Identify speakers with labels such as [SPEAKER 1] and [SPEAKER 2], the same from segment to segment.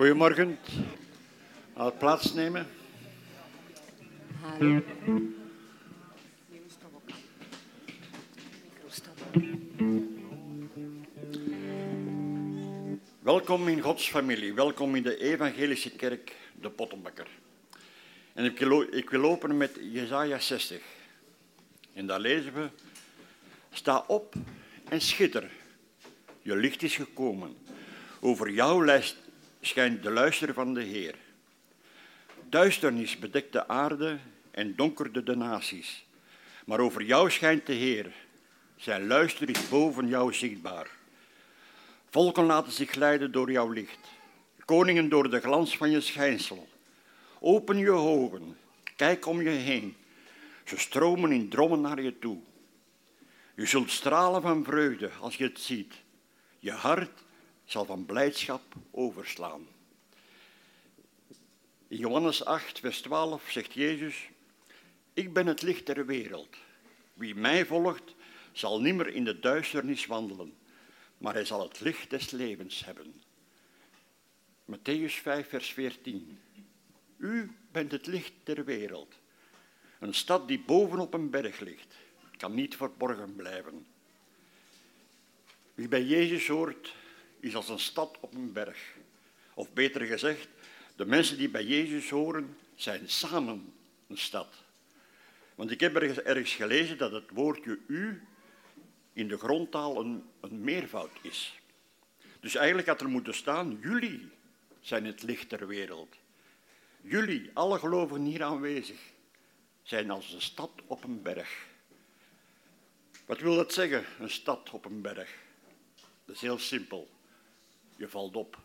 [SPEAKER 1] Goedemorgen. Al plaatsnemen.
[SPEAKER 2] Hallo.
[SPEAKER 1] Welkom in Gods familie. Welkom in de Evangelische Kerk, de Pottenbakker. En ik wil, openen met Jesaja 60. En daar lezen we: Sta op en schitter. Je licht is gekomen. Over jou lijst, schijnt de luister van de Heer. Duisternis bedekt de aarde en donkerde de naties. Maar over jou schijnt de Heer. Zijn luister is boven jou zichtbaar. Volken laten zich leiden door jouw licht. Koningen door de glans van je schijnsel. Open je ogen, kijk om je heen. Ze stromen in drommen naar je toe. Je zult stralen van vreugde als je het ziet. Je hart zal van blijdschap overslaan. In Johannes 8, vers 12 zegt Jezus, ik ben het licht der wereld. Wie mij volgt, zal nimmer in de duisternis wandelen, maar hij zal het licht des levens hebben. Matthäus 5, vers 14. U bent het licht der wereld. Een stad die bovenop een berg ligt, kan niet verborgen blijven. Wie bij Jezus hoort, is als een stad op een berg. Of beter gezegd, de mensen die bij Jezus horen, zijn samen een stad. Want ik heb ergens gelezen dat het woordje u in de grondtaal een, een meervoud is. Dus eigenlijk had er moeten staan, jullie zijn het licht ter wereld. Jullie, alle gelovigen hier aanwezig, zijn als een stad op een berg. Wat wil dat zeggen, een stad op een berg? Dat is heel simpel. Je valt op.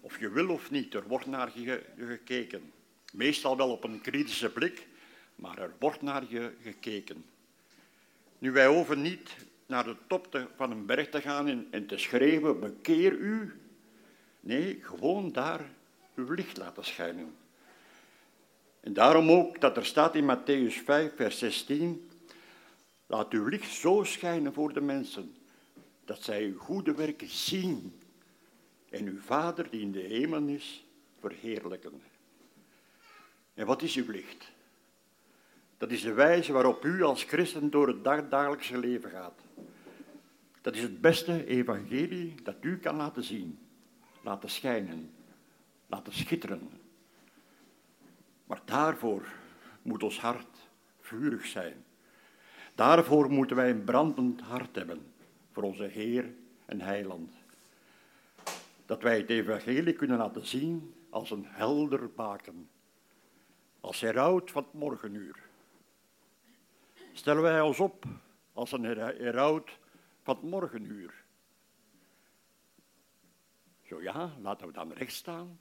[SPEAKER 1] Of je wil of niet, er wordt naar je gekeken. Meestal wel op een kritische blik, maar er wordt naar je gekeken. Nu, wij hoeven niet naar de top van een berg te gaan en, te schreeuwen, bekeer u. Nee, gewoon daar uw licht laten schijnen. En daarom ook dat er staat in Matthäus 5, vers 16, laat uw licht zo schijnen voor de mensen, dat zij uw goede werken zien en uw Vader die in de hemel is, verheerlijken. En wat is uw licht? Dat is de wijze waarop u als christen door het dagelijkse leven gaat. Dat is het beste evangelie dat u kan laten zien, laten schijnen, laten schitteren. Maar daarvoor moet ons hart vurig zijn. Daarvoor moeten wij een brandend hart hebben voor onze Heer en Heiland. Dat wij het evangelie kunnen laten zien als een helder baken, als heraut van het morgenuur. Stellen wij ons op als een heraut van het morgenuur. Zo ja, laten we dan recht staan,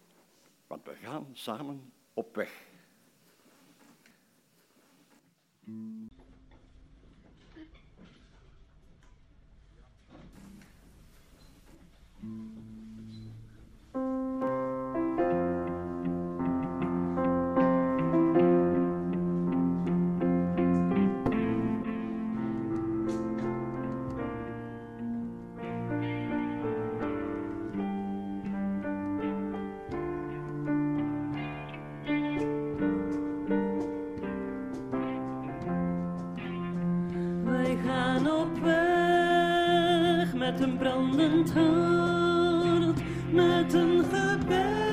[SPEAKER 1] want we gaan samen op weg.
[SPEAKER 3] Mm-hmm.
[SPEAKER 2] met een brandend hart, met een gebed.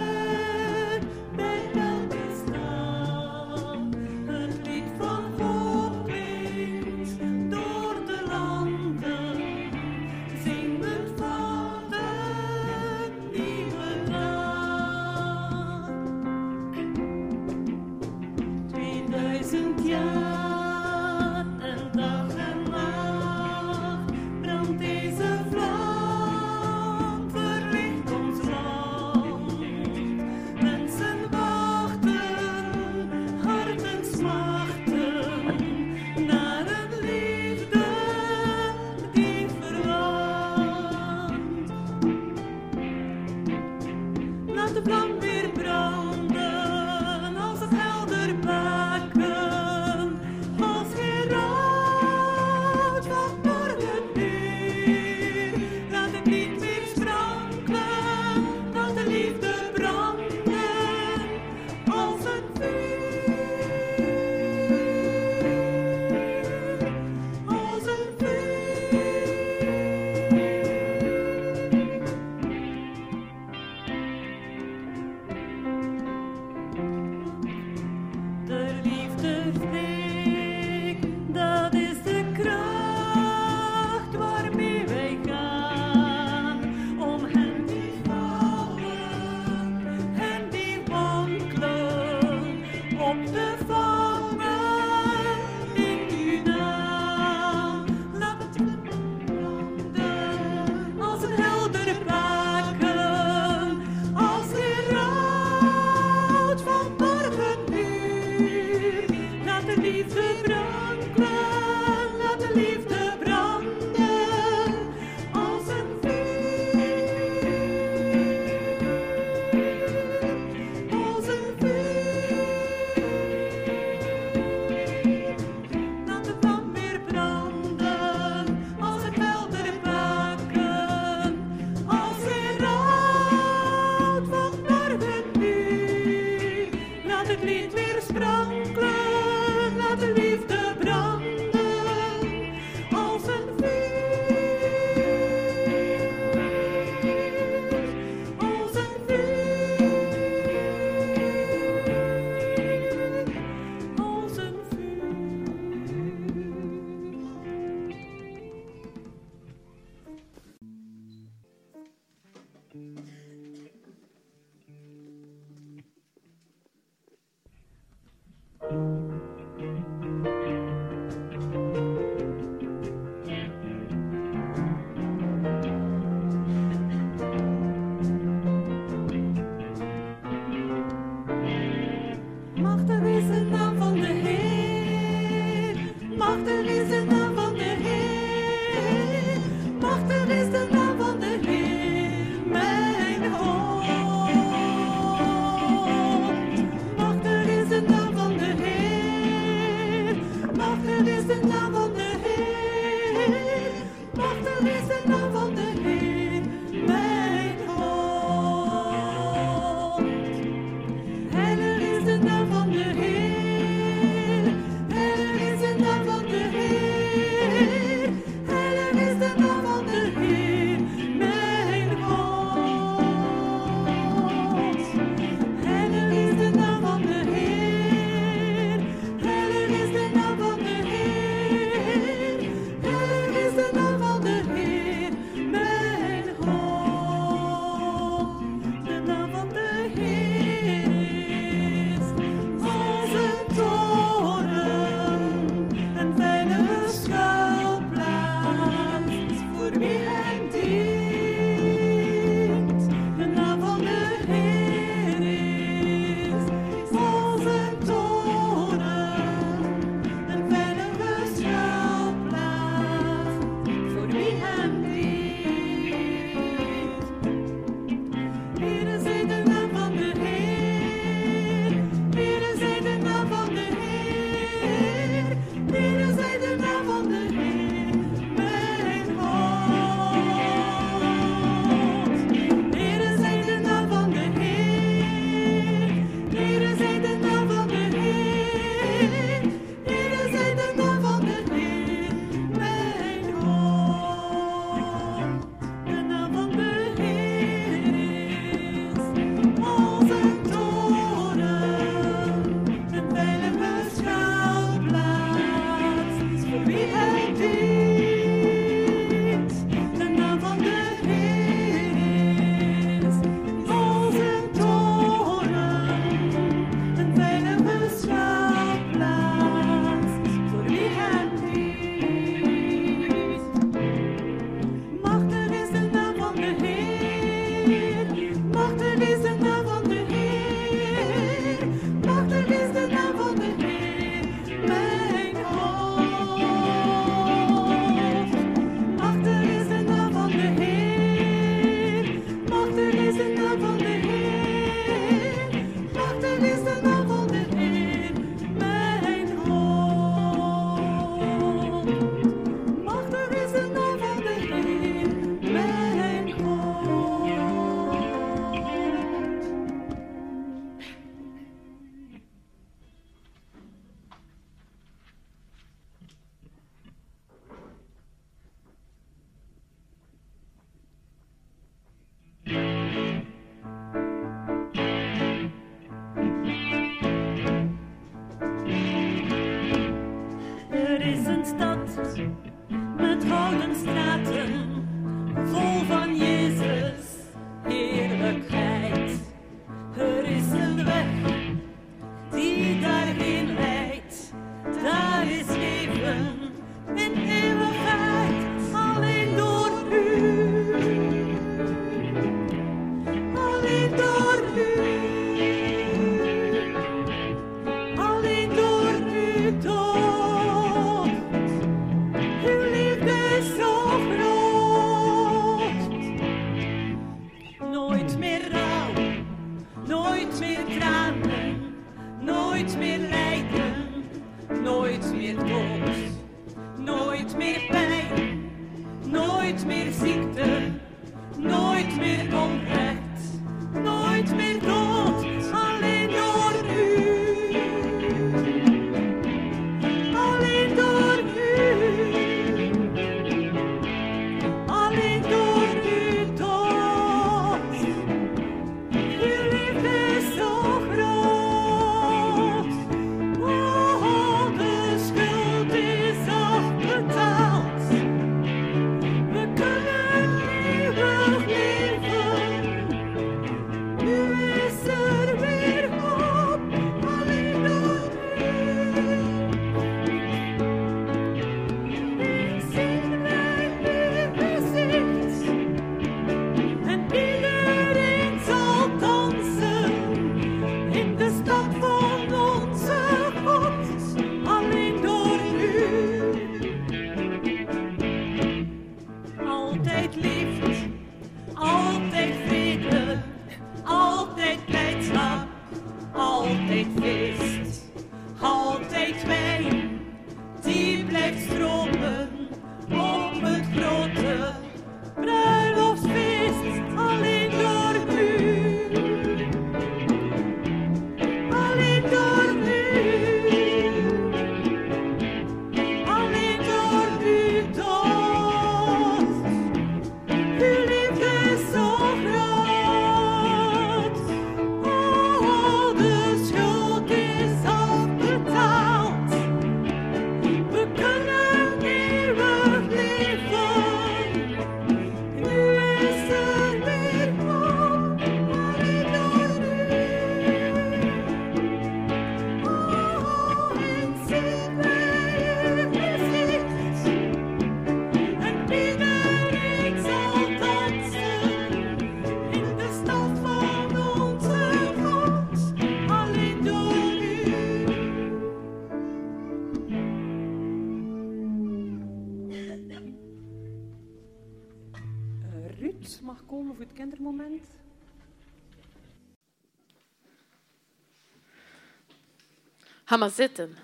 [SPEAKER 4] Ga maar zitten.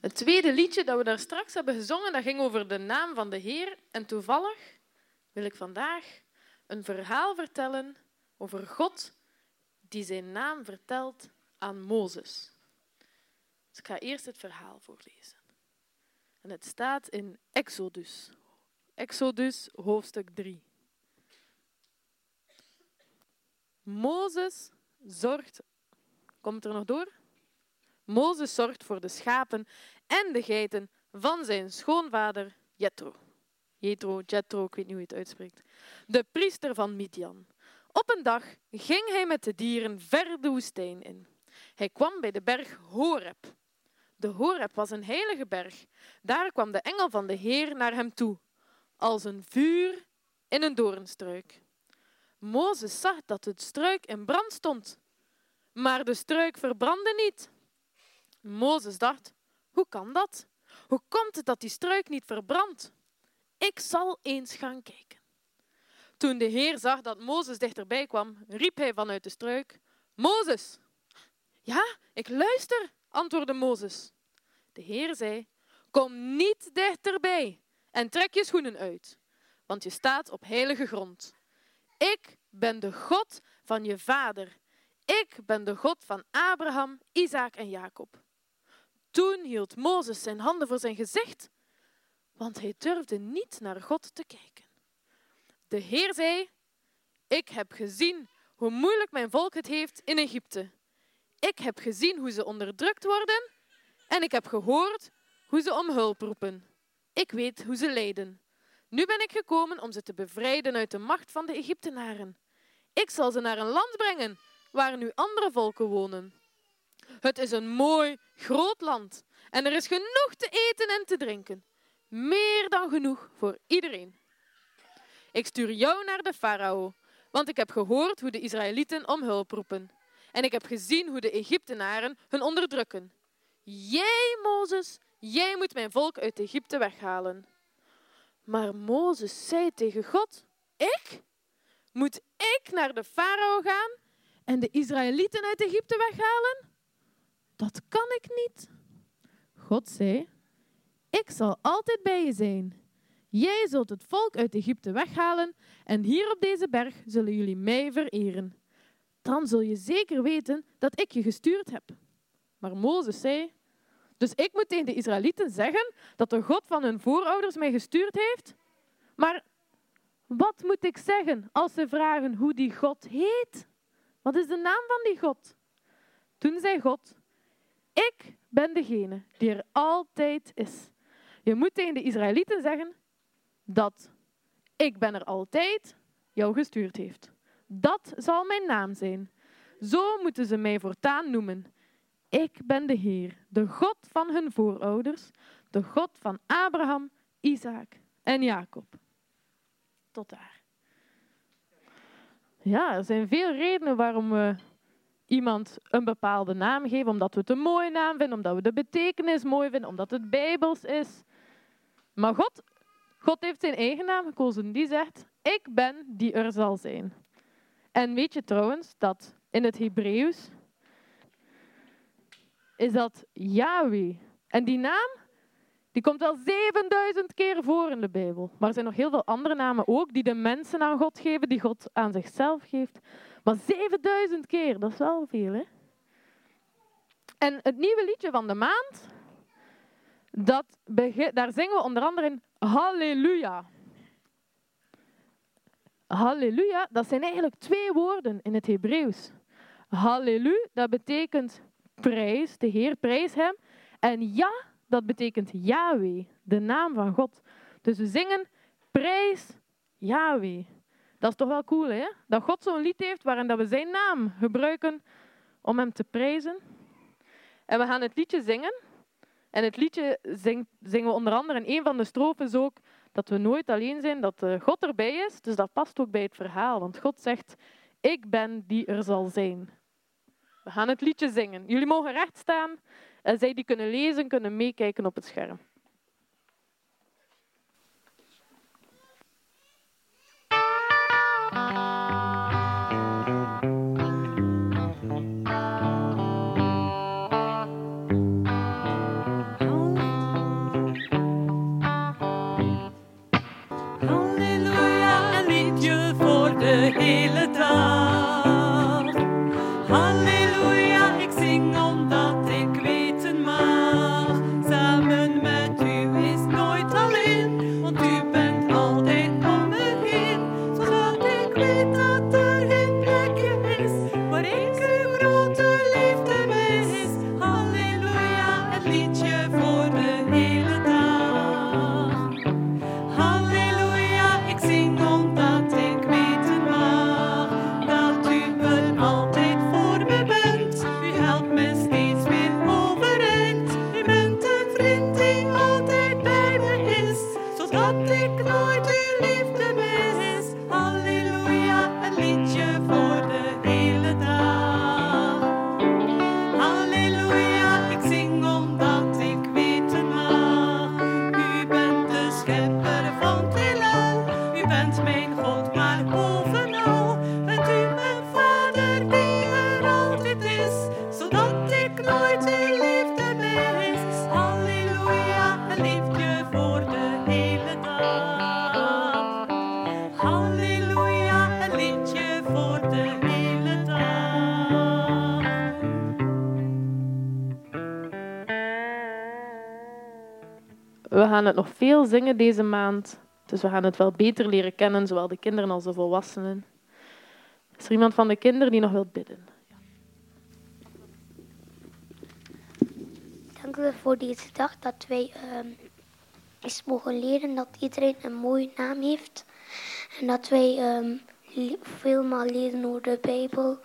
[SPEAKER 4] Het tweede liedje dat we daar straks hebben gezongen, dat ging over de naam van de Heer. En toevallig wil ik vandaag een verhaal vertellen over God die zijn naam vertelt aan Mozes. Dus ik ga eerst het verhaal voorlezen. En het staat in Exodus. Exodus hoofdstuk 3. Mozes zorgt. Komt er nog door? Mozes zorgt voor de schapen en de geiten van zijn schoonvader Jethro. Jethro, Jethro, ik weet niet hoe je het uitspreekt. De priester van Midian. Op een dag ging hij met de dieren ver de woestijn in. Hij kwam bij de berg Horeb. De Horeb was een heilige berg. Daar kwam de engel van de Heer naar hem toe, als een vuur in een doornstruik. Mozes zag dat het struik in brand stond, maar de struik verbrandde niet. Mozes dacht, hoe kan dat? Hoe komt het dat die struik niet verbrandt? Ik zal eens gaan kijken. Toen de Heer zag dat Mozes dichterbij kwam, riep hij vanuit de struik, Mozes! Ja, ik luister, antwoordde Mozes. De Heer zei, kom niet dichterbij en trek je schoenen uit, want je staat op heilige grond. Ik ben de God van je vader. Ik ben de God van Abraham, Isaac en Jacob. Toen hield Mozes zijn handen voor zijn gezicht, want hij durfde niet naar God te kijken. De Heer zei: Ik heb gezien hoe moeilijk mijn volk het heeft in Egypte. Ik heb gezien hoe ze onderdrukt worden en ik heb gehoord hoe ze om hulp roepen. Ik weet hoe ze lijden. Nu ben ik gekomen om ze te bevrijden uit de macht van de Egyptenaren. Ik zal ze naar een land brengen waar nu andere volken wonen. Het is een mooi, groot land en er is genoeg te eten en te drinken. Meer dan genoeg voor iedereen. Ik stuur jou naar de farao, want ik heb gehoord hoe de Israëlieten om hulp roepen. En ik heb gezien hoe de Egyptenaren hun onderdrukken. Jij, Mozes, jij moet mijn volk uit Egypte weghalen. Maar Mozes zei tegen God: Ik? Moet ik naar de farao gaan en de Israëlieten uit Egypte weghalen? Dat kan ik niet. God zei: Ik zal altijd bij je zijn. Jij zult het volk uit Egypte weghalen en hier op deze berg zullen jullie mij vereren. Dan zul je zeker weten dat ik je gestuurd heb. Maar Mozes zei, dus ik moet tegen de Israëlieten zeggen dat de God van hun voorouders mij gestuurd heeft? Maar wat moet ik zeggen als ze vragen hoe die God heet? Wat is de naam van die God? Toen zei God, ik ben degene die er altijd is. Je moet tegen de Israëlieten zeggen dat ik ben er altijd jou gestuurd heeft. Dat zal mijn naam zijn. Zo moeten ze mij voortaan noemen. Ik ben de Heer, de God van hun voorouders, de God van Abraham, Isaac en Jacob. Tot daar. Ja, er zijn veel redenen waarom we iemand een bepaalde naam geven. Omdat we het een mooie naam vinden, omdat we de betekenis mooi vinden, omdat het bijbels is. Maar God, God heeft zijn eigen naam gekozen. Die zegt, ik ben die er zal zijn. En weet je trouwens dat in het Hebreeuws is dat Yahweh. En die naam, die komt wel 7000 keer voor in de Bijbel. Maar er zijn nog heel veel andere namen ook die de mensen aan God geven, die God aan zichzelf geeft. Maar 7000 keer, dat is wel veel, hè? En het nieuwe liedje van de maand, dat daar zingen we onder andere in Halleluja. Halleluja, dat zijn eigenlijk twee woorden in het Hebreeuws. Hallelu, dat betekent prijs, de Heer prijs hem. En ja, dat betekent Yahweh, de naam van God. Dus we zingen prijs Yahweh. Dat is toch wel cool, hè? Dat God zo'n lied heeft waarin dat we zijn naam gebruiken om hem te prijzen. En we gaan het liedje zingen. En het liedje zing- zingen we onder andere in een van de strofes ook dat we nooit alleen zijn, dat eh, God erbij is. Dus dat past ook bij het verhaal, want God zegt, ik ben die er zal zijn. We gaan het liedje zingen. Jullie mogen recht staan en zij die kunnen lezen, kunnen meekijken op het scherm.
[SPEAKER 2] Halleluja, een liedje voor de hele dag.
[SPEAKER 4] We gaan het nog veel zingen deze maand. Dus we gaan het wel beter leren kennen, zowel de kinderen als de volwassenen. Is er iemand van de kinderen die nog wil bidden?
[SPEAKER 5] Dank u voor deze dag dat wij ehm, eens mogen leren dat iedereen een mooie naam heeft. En dat wij ehm le- veelmaal leren over de Bijbel.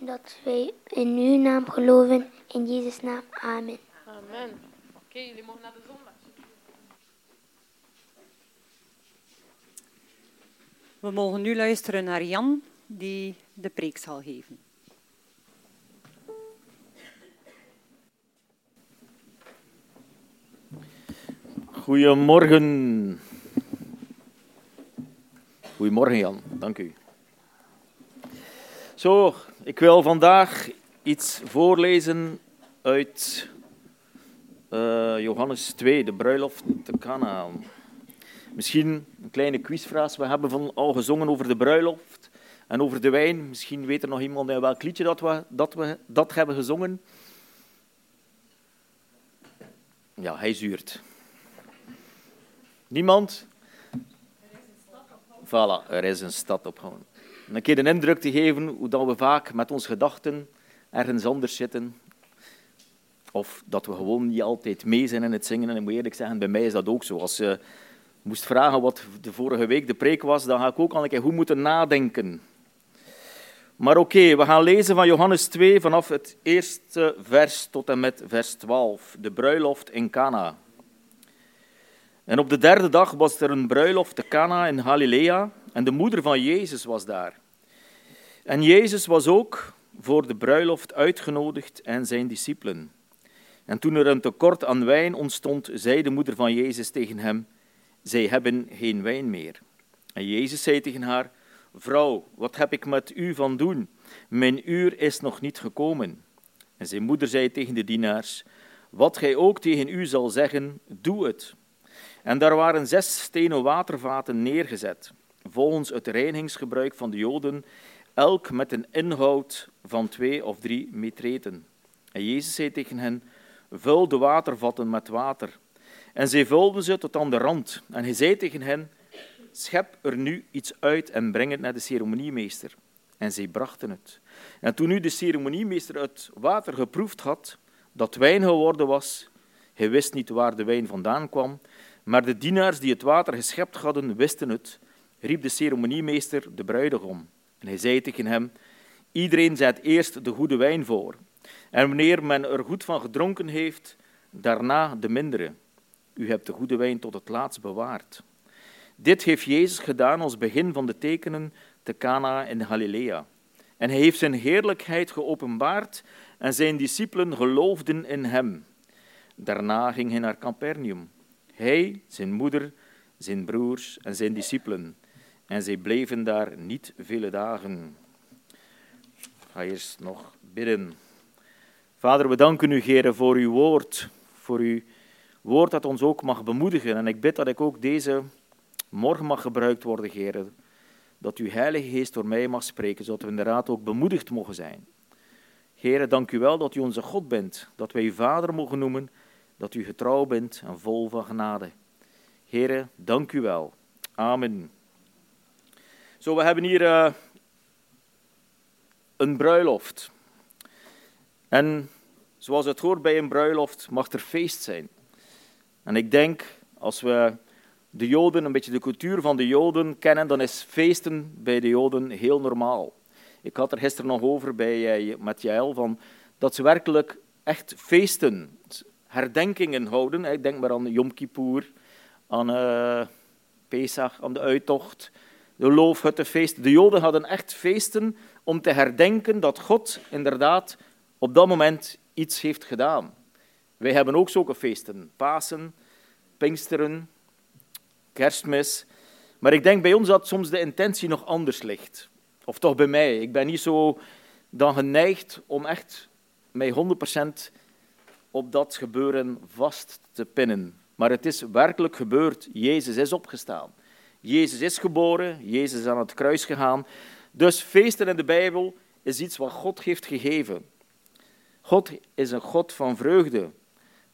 [SPEAKER 5] En dat wij in uw naam geloven. In Jezus' naam. Amen.
[SPEAKER 4] Amen. Oké, jullie mogen naar de zondag.
[SPEAKER 6] We mogen nu luisteren naar Jan, die de preek zal geven.
[SPEAKER 7] Goedemorgen. Goedemorgen Jan, dank u. Zo, ik wil vandaag iets voorlezen uit eh, Johannes 2, de bruiloft te Cana. Misschien een kleine quizvraag. We hebben van, al gezongen over de bruiloft en over de wijn. Misschien weet er nog iemand in welk liedje dat we dat, we, dat hebben gezongen. Ja, hij zuurt. Niemand? Voilà, er is een stad opgehangen. Een keer een indruk te geven hoe dat we vaak met onze gedachten ergens anders zitten. Of dat we gewoon niet altijd mee zijn in het zingen. En ik moet eerlijk zeggen, bij mij is dat ook zo. Als je moest vragen wat de vorige week de preek was, dan ga ik ook al een keer goed moeten nadenken. Maar oké, we gaan lezen van Johannes 2 vanaf het eerste vers tot en met vers 12. De bruiloft in Cana. En op de derde dag was er een bruiloft te Cana in Galilea en de moeder van Jezus was daar. En Jezus was ook voor de bruiloft uitgenodigd en zijn discipelen. En toen er een tekort aan wijn ontstond, zei de moeder van Jezus tegen hem: Zij hebben geen wijn meer. En Jezus zei tegen haar: Vrouw, wat heb ik met u van doen? Mijn uur is nog niet gekomen. En zijn moeder zei tegen de dienaars: Wat gij ook tegen u zal zeggen, doe het. En daar waren zes stenen watervaten neergezet, volgens het reinigingsgebruik van de Joden, elk met een inhoud van twee of drie metreten. En Jezus zei tegen hen: Vul de watervatten met water. En zij vulden ze tot aan de rand. En hij zei tegen hen: Schep er nu iets uit en breng het naar de ceremoniemeester. En zij brachten het. En toen nu de ceremoniemeester het water geproefd had, dat wijn geworden was, hij wist niet waar de wijn vandaan kwam, maar de dienaars die het water geschept hadden, wisten het, riep de ceremoniemeester de bruidegom. En hij zei tegen hem, iedereen zet eerst de goede wijn voor. En wanneer men er goed van gedronken heeft, daarna de mindere. U hebt de goede wijn tot het laatst bewaard. Dit heeft Jezus gedaan als begin van de tekenen te Cana in Galilea. En hij heeft zijn heerlijkheid geopenbaard en zijn discipelen geloofden in hem. Daarna ging hij naar Capernaum. Hij, zijn moeder, zijn broers en zijn discipelen. En zij bleven daar niet vele dagen. Ik ga eerst nog bidden. Vader, we danken u, Heer, voor uw woord. Voor uw woord dat ons ook mag bemoedigen. En ik bid dat ik ook deze morgen mag gebruikt worden, Heer. Dat uw Heilige Geest door mij mag spreken, zodat we inderdaad ook bemoedigd mogen zijn. Heer, dank u wel dat u onze God bent, dat wij u Vader mogen noemen, dat u getrouw bent en vol van genade. Heer, dank u wel. Amen. Zo, we hebben hier uh, een bruiloft. En zoals het hoort bij een bruiloft, mag er feest zijn. En ik denk, als we de Joden, een beetje de cultuur van de Joden kennen, dan is feesten bij de Joden heel normaal. Ik had er gisteren nog over bij, uh, met Jael, van dat ze werkelijk echt feesten, herdenkingen houden. Ik denk maar aan Yom Kippur, aan uh, Pesach, aan de uittocht, de loofhuttenfeest. De Joden hadden echt feesten om te herdenken dat God inderdaad op dat moment iets heeft gedaan. Wij hebben ook zulke feesten. Pasen, Pinksteren, Kerstmis. Maar ik denk bij ons dat soms de intentie nog anders ligt. Of toch bij mij. Ik ben niet zo dan geneigd om echt mij 100% op dat gebeuren vast te pinnen. Maar het is werkelijk gebeurd. Jezus is opgestaan. Jezus is geboren. Jezus is aan het kruis gegaan. Dus feesten in de Bijbel is iets wat God heeft gegeven. God is een God van vreugde,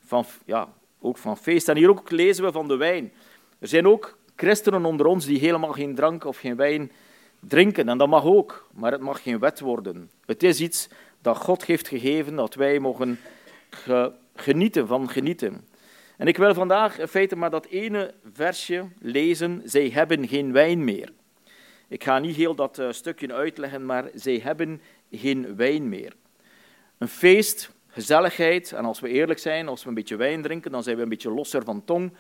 [SPEAKER 7] van, ja, ook van feest. En hier ook lezen we van de wijn. Er zijn ook christenen onder ons die helemaal geen drank of geen wijn drinken. En dat mag ook, maar het mag geen wet worden. Het is iets dat God heeft gegeven, dat wij mogen genieten van genieten. En ik wil vandaag in feite maar dat ene versje lezen. Zij hebben geen wijn meer. Ik ga niet heel dat uh, stukje uitleggen, maar zij hebben geen wijn meer. Een feest, gezelligheid, en als we eerlijk zijn, als we een beetje wijn drinken, dan zijn we een beetje losser van tong.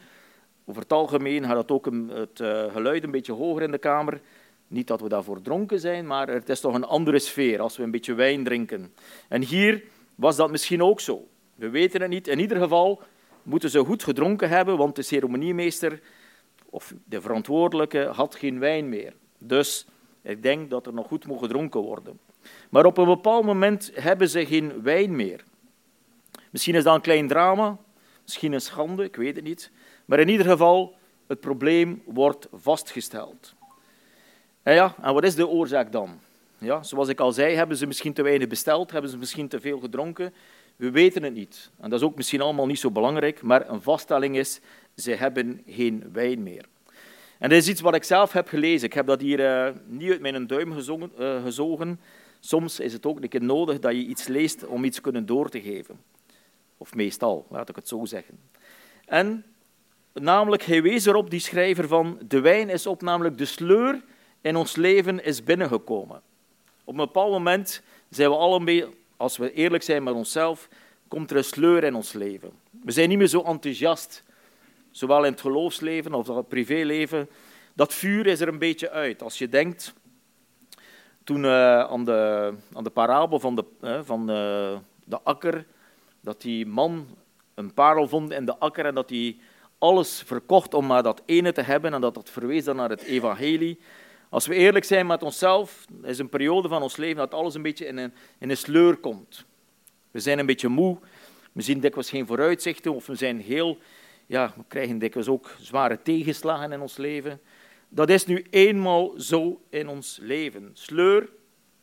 [SPEAKER 7] Over het algemeen gaat dat ook het uh, geluid een beetje hoger in de kamer. Niet dat we daarvoor dronken zijn, maar het is toch een andere sfeer als we een beetje wijn drinken. En hier was dat misschien ook zo. We weten het niet. In ieder geval moeten ze goed gedronken hebben, want de ceremoniemeester of de verantwoordelijke had geen wijn meer. Dus ik denk dat er nog goed moet gedronken worden. Maar op een bepaald moment hebben ze geen wijn meer. Misschien is dat een klein drama, misschien een schande, ik weet het niet. Maar in ieder geval, het probleem wordt vastgesteld. En ja, en wat is de oorzaak dan? Ja, zoals ik al zei, hebben ze misschien te weinig besteld, hebben ze misschien te veel gedronken. We weten het niet. En dat is ook misschien allemaal niet zo belangrijk, maar een vaststelling is, ze hebben geen wijn meer. En dat is iets wat ik zelf heb gelezen. Ik heb dat hier uh, niet uit mijn duim uh, gezogen. Soms is het ook een keer nodig dat je iets leest om iets kunnen door te geven. Of meestal, laat ik het zo zeggen. En namelijk, hij wees erop, die schrijver van, de wijn is op, namelijk de sleur in ons leven is binnengekomen. Op een bepaald moment zijn we allemaal, als we eerlijk zijn met onszelf, komt er een sleur in ons leven. We zijn niet meer zo enthousiast, zowel in het geloofsleven of het privéleven. Dat vuur is er een beetje uit. Als je denkt, toen uh, aan, de, aan de parabel van de, uh, van de, de akker, dat die man een parel vond in de akker en dat hij alles verkocht om maar dat ene te hebben en dat dat verwees dan naar het evangelie. Als we eerlijk zijn met onszelf, is een periode van ons leven dat alles een beetje in een, in een sleur komt. We zijn een beetje moe, we zien dikwijls geen vooruitzichten of we zijn heel, ja, we krijgen dikwijls ook zware tegenslagen in ons leven. Dat is nu eenmaal zo in ons leven. Sleur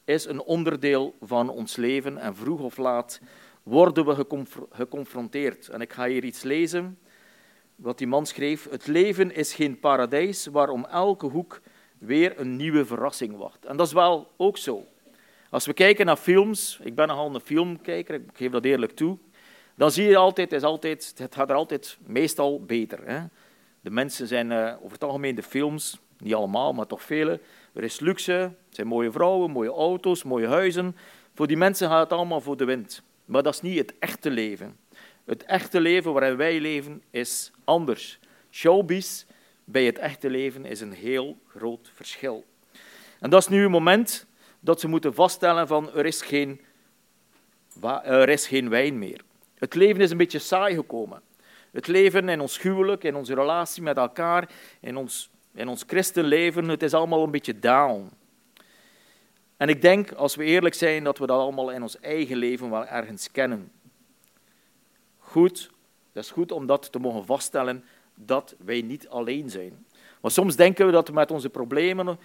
[SPEAKER 7] is een onderdeel van ons leven en vroeg of laat worden we geconfronteerd. En ik ga hier iets lezen wat die man schreef. Het leven is geen paradijs waarom elke hoek weer een nieuwe verrassing wacht. En dat is wel ook zo. Als we kijken naar films, ik ben nogal een filmkijker, ik geef dat eerlijk toe, dan zie je altijd, is altijd, het gaat er altijd meestal beter. Hè? De mensen zijn uh, over het algemeen de films, niet allemaal, maar toch vele. Er is luxe, er zijn mooie vrouwen, mooie auto's, mooie huizen. Voor die mensen gaat het allemaal voor de wind. Maar dat is niet het echte leven. Het echte leven waarin wij leven is anders. Showbiz bij het echte leven is een heel groot verschil. En dat is nu het moment dat ze moeten vaststellen van er is geen, er is geen wijn meer. Het leven is een beetje saai gekomen. Het leven in ons huwelijk, in onze relatie met elkaar, in ons, in ons christenleven, het is allemaal een beetje down. En ik denk, als we eerlijk zijn, dat we dat allemaal in ons eigen leven wel ergens kennen. Goed, dat is goed om dat te mogen vaststellen, dat wij niet alleen zijn. Want soms denken we dat we met onze problemen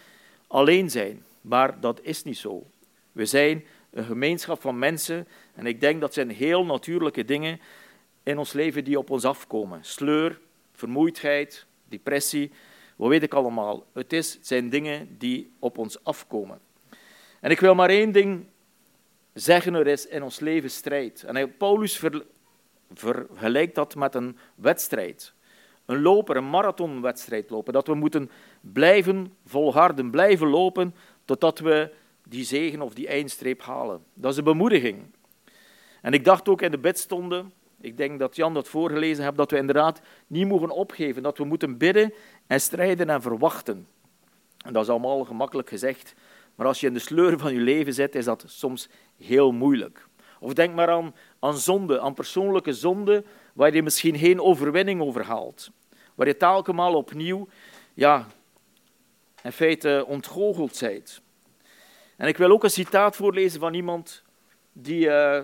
[SPEAKER 7] alleen zijn, maar dat is niet zo. We zijn een gemeenschap van mensen en ik denk dat zijn heel natuurlijke dingen in ons leven die op ons afkomen. Sleur, vermoeidheid, depressie, wat weet ik allemaal. Het, is, zijn dingen die op ons afkomen. En ik wil maar één ding zeggen, er is in ons leven strijd. En Paulus vergelijkt dat met een wedstrijd. Een loper, een marathonwedstrijd lopen. Dat we moeten blijven volharden, blijven lopen totdat we die zegen of die eindstreep halen. Dat is een bemoediging. En ik dacht ook in de bidstonden, ik denk dat Jan dat voorgelezen heeft, dat we inderdaad niet mogen opgeven. Dat we moeten bidden en strijden en verwachten. En dat is allemaal gemakkelijk gezegd. Maar als je in de sleur van je leven zit, is dat soms heel moeilijk. Of denk maar aan, aan zonde, aan persoonlijke zonde, waar je misschien geen overwinning over haalt. Waar je telkens opnieuw, ja, in feite ontgoocheld bent. En ik wil ook een citaat voorlezen van iemand die uh,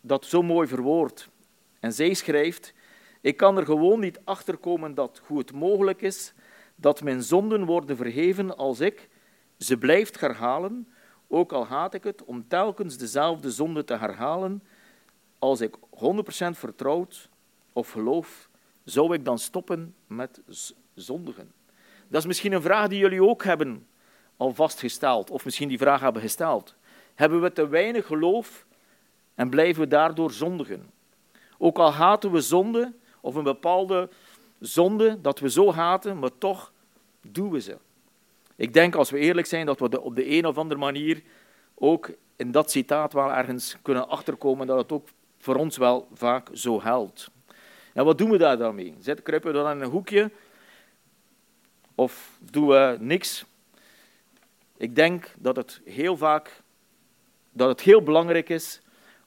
[SPEAKER 7] dat zo mooi verwoordt. En zij schrijft, ik kan er gewoon niet achter komen dat goed mogelijk is dat mijn zonden worden vergeven als ik ze blijft herhalen, ook al haat ik het, om telkens dezelfde zonde te herhalen. Als ik 100% vertrouwd of geloof, zou ik dan stoppen met zondigen? Dat is misschien een vraag die jullie ook hebben al vastgesteld, of misschien die vraag hebben gesteld. Hebben we te weinig geloof en blijven we daardoor zondigen? Ook al haten we zonde, of een bepaalde zonde dat we zo haten, maar toch doen we ze. Ik denk, als we eerlijk zijn, dat we op de een of andere manier ook in dat citaat wel ergens kunnen achterkomen dat het ook voor ons wel vaak zo helpt. En wat doen we daar dan mee? Zet, kruipen we dan in een hoekje? Of doen we niks? Ik denk dat het heel vaak dat het heel belangrijk is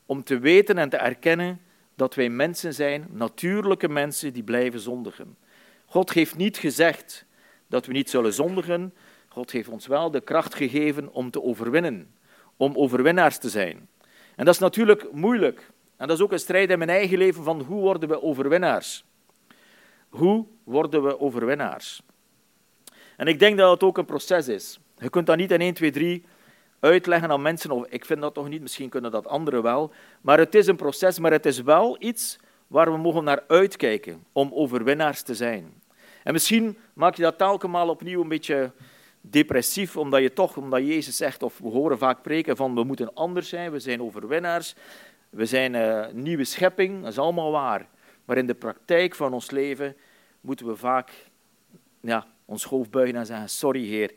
[SPEAKER 7] om te weten en te erkennen dat wij mensen zijn, natuurlijke mensen die blijven zondigen. God heeft niet gezegd dat we niet zullen zondigen, God heeft ons wel de kracht gegeven om te overwinnen, om overwinnaars te zijn. En dat is natuurlijk moeilijk. En dat is ook een strijd in mijn eigen leven van hoe worden we overwinnaars? Hoe worden we overwinnaars? En ik denk dat het ook een proces is. Je kunt dat niet in 1, 2, 3 uitleggen aan mensen, of ik vind dat toch niet, misschien kunnen dat anderen wel. Maar het is een proces, maar het is wel iets waar we mogen naar uitkijken om overwinnaars te zijn. En misschien maak je dat telkens opnieuw een beetje depressief, omdat je toch, omdat Jezus zegt, of we horen vaak preken van we moeten anders zijn, we zijn overwinnaars, we zijn een eh, nieuwe schepping, dat is allemaal waar. Maar in de praktijk van ons leven moeten we vaak ja, ons hoofd buigen en zeggen, sorry Heer,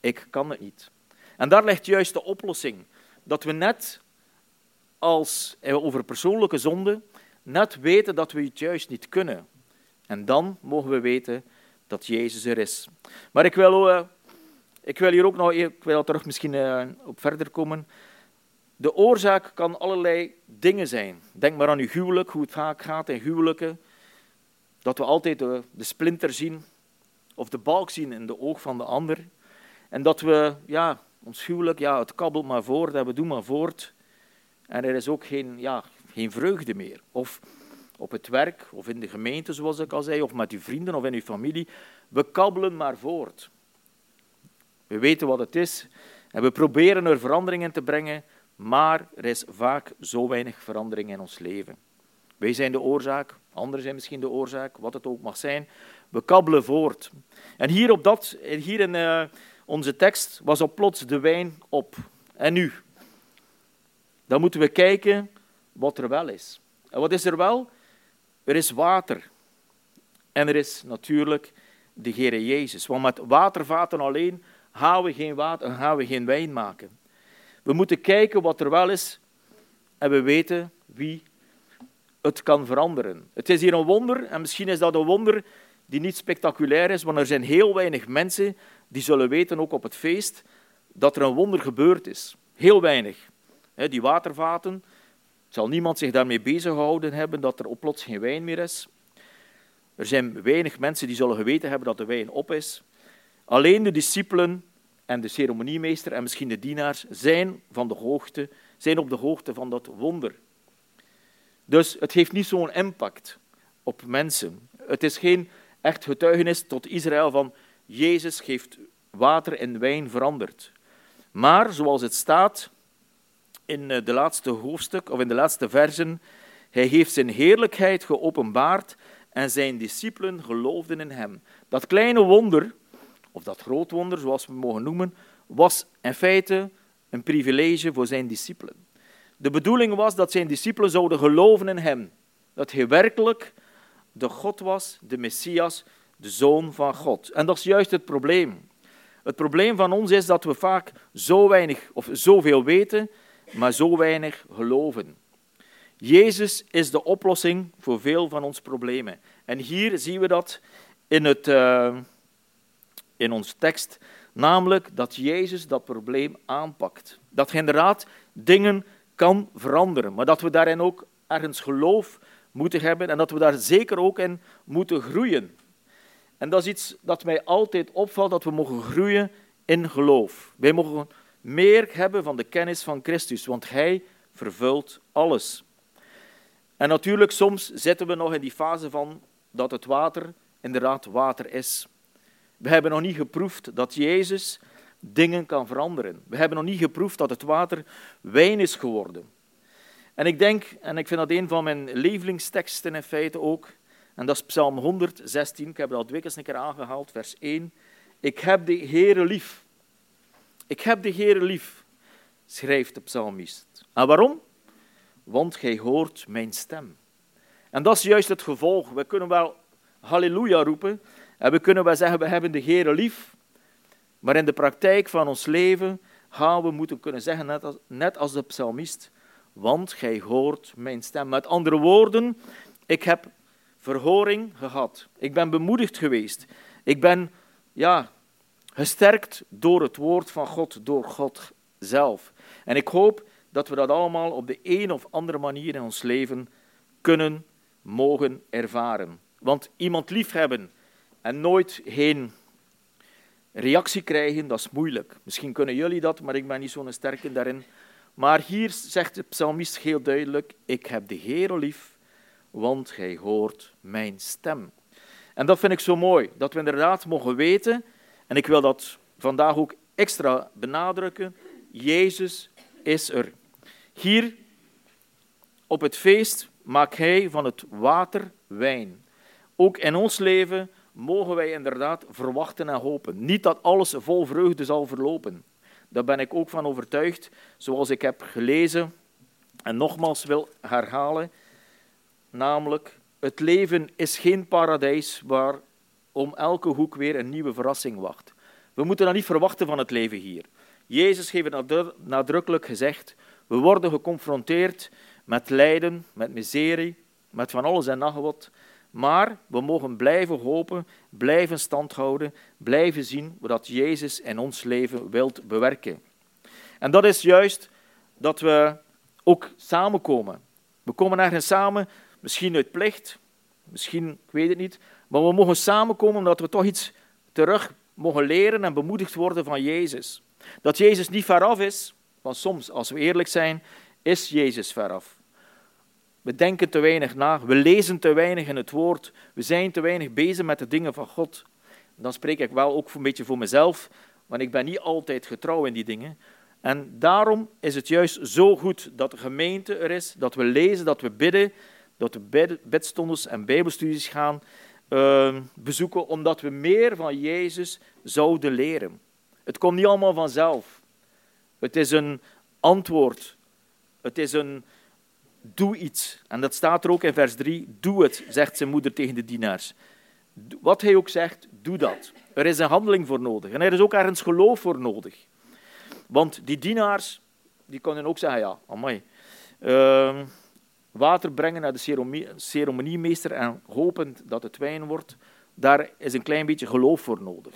[SPEAKER 7] ik kan het niet. En daar ligt juist de oplossing. Dat we net als eh, over persoonlijke zonde, net weten dat we het juist niet kunnen. En dan mogen we weten dat Jezus er is. Maar ik wil, uh, ik wil hier ook nog, ik wil terug misschien uh, op verder komen. De oorzaak kan allerlei dingen zijn. Denk maar aan uw huwelijk, hoe het vaak gaat in huwelijken. Dat we altijd de, splinter zien, of de balk zien in de oog van de ander. En dat we, ja, ons huwelijk, ja, het kabbelt maar voort en we doen maar voort. En er is ook geen, ja, geen vreugde meer. Of op het werk, of in de gemeente, zoals ik al zei, of met uw vrienden of in uw familie. We kabbelen maar voort. We weten wat het is en we proberen er veranderingen te brengen, maar er is vaak zo weinig verandering in ons leven. Wij zijn de oorzaak, anderen zijn misschien de oorzaak, wat het ook mag zijn. We kabbelen voort. En hier, op dat, hier in uh, onze tekst was op plots de wijn op. En nu? Dan moeten we kijken wat er wel is. En wat is er wel? Er is water. En er is natuurlijk de Heere Jezus. Want met watervaten alleen gaan we geen, water, gaan we geen wijn maken. We moeten kijken wat er wel is en we weten wie het kan veranderen. Het is hier een wonder en misschien is dat een wonder die niet spectaculair is, want er zijn heel weinig mensen die zullen weten, ook op het feest, dat er een wonder gebeurd is. Heel weinig. Die watervaten, zal niemand zich daarmee bezighouden hebben dat er op plots geen wijn meer is. Er zijn weinig mensen die zullen geweten hebben dat de wijn op is. Alleen de discipelen en de ceremoniemeester en misschien de dienaars zijn, van de hoogte, zijn op de hoogte van dat wonder. Dus het heeft niet zo'n impact op mensen. Het is geen echt getuigenis tot Israël van Jezus heeft water in wijn veranderd. Maar zoals het staat in eh, de laatste hoofdstuk of in de laatste versen, hij heeft zijn heerlijkheid geopenbaard en zijn discipelen geloofden in hem. Dat kleine wonder, of dat groot wonder, zoals we mogen noemen, was in feite een privilege voor zijn discipelen. De bedoeling was dat zijn discipelen zouden geloven in hem. Dat hij werkelijk de God was, de Messias, de Zoon van God. En dat is juist het probleem. Het probleem van ons is dat we vaak zo weinig of zoveel weten, maar zo weinig geloven. Jezus is de oplossing voor veel van ons problemen. En hier zien we dat in, het, uh, in ons tekst, namelijk dat Jezus dat probleem aanpakt. Dat hij inderdaad dingen kan veranderen, maar dat we daarin ook ergens geloof moeten hebben en dat we daar zeker ook in moeten groeien. En dat is iets dat mij altijd opvalt, dat we mogen groeien in geloof. Wij mogen meer hebben van de kennis van Christus, want Hij vervult alles. En natuurlijk, soms zitten we nog in die fase van dat het water inderdaad water is. We hebben nog niet geproefd dat Jezus dingen kan veranderen. We hebben nog niet geproefd dat het water wijn is geworden. En ik denk, en ik vind dat een van mijn lievelingsteksten in feite ook, en dat is Psalm 116, ik heb twee keer een keer aangehaald, vers 1. Ik heb de Heere lief. Ik heb de Heere lief, schrijft de psalmist. En waarom? Want gij hoort mijn stem. En dat is juist het gevolg. We kunnen wel halleluja roepen en we kunnen wel zeggen we hebben de Heere lief, maar in de praktijk van ons leven gaan we moeten kunnen zeggen, net als, net als de psalmist, want gij hoort mijn stem. Met andere woorden, ik heb verhoring gehad. Ik ben bemoedigd geweest. Ik ben ja, gesterkt door het woord van God, door God zelf. En ik hoop dat we dat allemaal op de een of andere manier in ons leven kunnen, mogen ervaren. Want iemand liefhebben en nooit geen reactie krijgen, dat is moeilijk. Misschien kunnen jullie dat, maar ik ben niet zo'n sterke daarin. Maar hier zegt de psalmist heel duidelijk: Ik heb de Heer lief, want Hij hoort mijn stem. En dat vind ik zo mooi, dat we inderdaad mogen weten, en ik wil dat vandaag ook extra benadrukken: Jezus is er. Hier op het feest maakt Hij van het water wijn. Ook in ons leven mogen wij inderdaad verwachten en hopen. Niet dat alles vol vreugde zal verlopen. Daar ben ik ook van overtuigd, zoals ik heb gelezen en nogmaals wil herhalen. Namelijk, het leven is geen paradijs waar om elke hoek weer een nieuwe verrassing wacht. We moeten dat niet verwachten van het leven hier. Jezus heeft het nadrukkelijk gezegd. We worden geconfronteerd met lijden, met miserie, met van alles en nog wat. Maar we mogen blijven hopen, blijven standhouden, blijven zien wat Jezus in ons leven wilt bewerken. En dat is juist dat we ook samenkomen. We komen ergens samen, misschien uit plicht, misschien, ik weet het niet, maar we mogen samenkomen omdat we toch iets terug mogen leren en bemoedigd worden van Jezus. Dat Jezus niet veraf is, want soms, als we eerlijk zijn, is Jezus veraf. We denken te weinig na, we lezen te weinig in het woord, we zijn te weinig bezig met de dingen van God. Dan spreek ik wel ook een beetje voor mezelf, want ik ben niet altijd getrouw in die dingen. En daarom is het juist zo goed dat de gemeente er is, dat we lezen, dat we bidden, dat we bedstondes en bijbelstudies gaan uh, bezoeken, omdat we meer van Jezus zouden leren. Het komt niet allemaal vanzelf. Het is een antwoord. Het is een, Doe iets. En dat staat er ook in vers 3. Doe het, zegt zijn moeder tegen de dienaars. Wat hij ook zegt, doe dat. Er is een handeling voor nodig. En er is ook ergens geloof voor nodig. Want die dienaars, die konden ook zeggen, ja, amai. Uh, water brengen naar de ceremoniemeester en hopen dat het wijn wordt, daar is een klein beetje geloof voor nodig.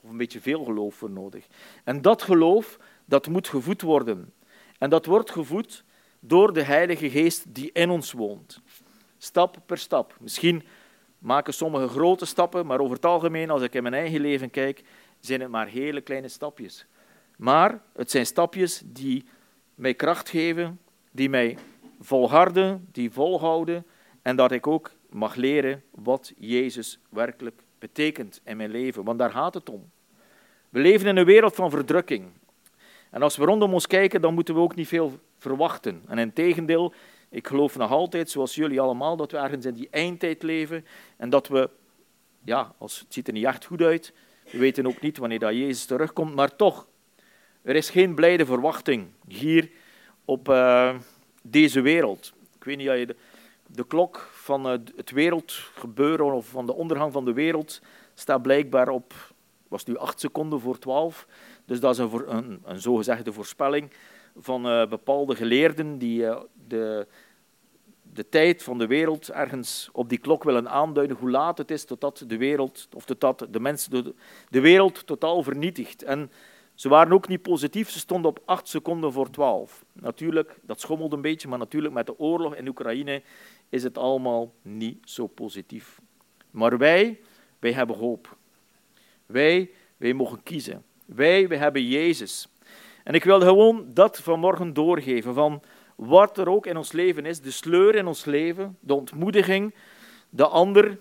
[SPEAKER 7] Of een beetje veel geloof voor nodig. En dat geloof, dat moet gevoed worden. En dat wordt gevoed door de Heilige Geest die in ons woont. Stap per stap. Misschien maken sommigen grote stappen, maar over het algemeen, als ik in mijn eigen leven kijk, zijn het maar hele kleine stapjes. Maar het zijn stapjes die mij kracht geven, die mij volharden, die volhouden en dat ik ook mag leren wat Jezus werkelijk betekent in mijn leven. Want daar gaat het om. We leven in een wereld van verdrukking. En als we rondom ons kijken, dan moeten we ook niet veel verwachten. En in tegendeel, ik geloof nog altijd, zoals jullie allemaal, dat we ergens in die eindtijd leven en dat we, ja, als, het ziet er niet echt goed uit, we weten ook niet wanneer dat Jezus terugkomt, maar toch, er is geen blijde verwachting hier op uh, deze wereld. Ik weet niet, je de, klok van uh, het wereldgebeuren of van de ondergang van de wereld staat blijkbaar op, was nu acht seconden voor twaalf. Dus dat is een, een, een zogezegde voorspelling van uh, bepaalde geleerden die uh, de, de tijd van de wereld ergens op die klok willen aanduiden, hoe laat het is totdat de wereld, of totdat de mensen de, de wereld totaal vernietigt. En ze waren ook niet positief, ze stonden op acht seconden voor twaalf. Natuurlijk, dat schommelde een beetje, maar natuurlijk met de oorlog in Oekraïne is het allemaal niet zo positief. Maar wij, wij hebben hoop. Wij, wij mogen kiezen. Wij, wij hebben Jezus. En ik wil gewoon dat vanmorgen doorgeven van wat er ook in ons leven is, de sleur in ons leven, de ontmoediging, de ander,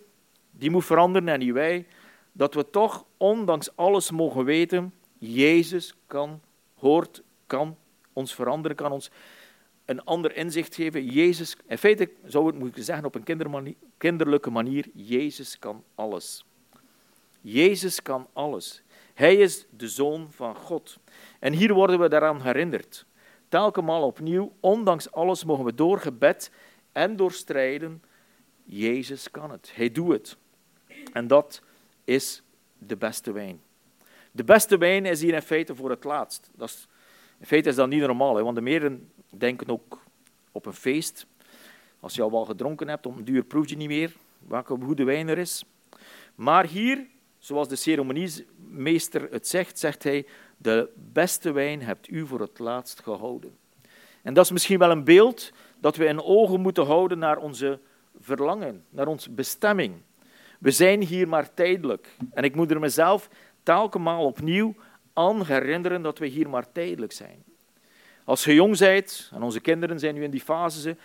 [SPEAKER 7] die moet veranderen en niet wij, dat we toch, ondanks alles, mogen weten, Jezus kan, hoort, kan ons veranderen, kan ons een ander inzicht geven. Jezus, in feite zou ik moeten zeggen op een kinderlijke manier, Jezus kan alles. Jezus kan alles. Hij is de Zoon van God. En hier worden we daaraan herinnerd. Telkens opnieuw, ondanks alles, mogen we door gebed en door strijden. Jezus kan het. Hij doet het. En dat is de beste wijn. De beste wijn is hier in feite voor het laatst. Dat is, in feite is dat niet normaal, hè, want de meeren denken ook op een feest. Als je al wel gedronken hebt, om een duur proef je niet meer welke goede wijn er is. Maar hier Zoals de ceremoniemeester het zegt, zegt hij, de beste wijn hebt u voor het laatst gehouden. En dat is misschien wel een beeld dat we in ogen moeten houden naar onze verlangen, naar onze bestemming. We zijn hier maar tijdelijk. En ik moet er mezelf telkens opnieuw aan herinneren dat we hier maar tijdelijk zijn. Als je jong bent, en onze kinderen zijn nu in die fase,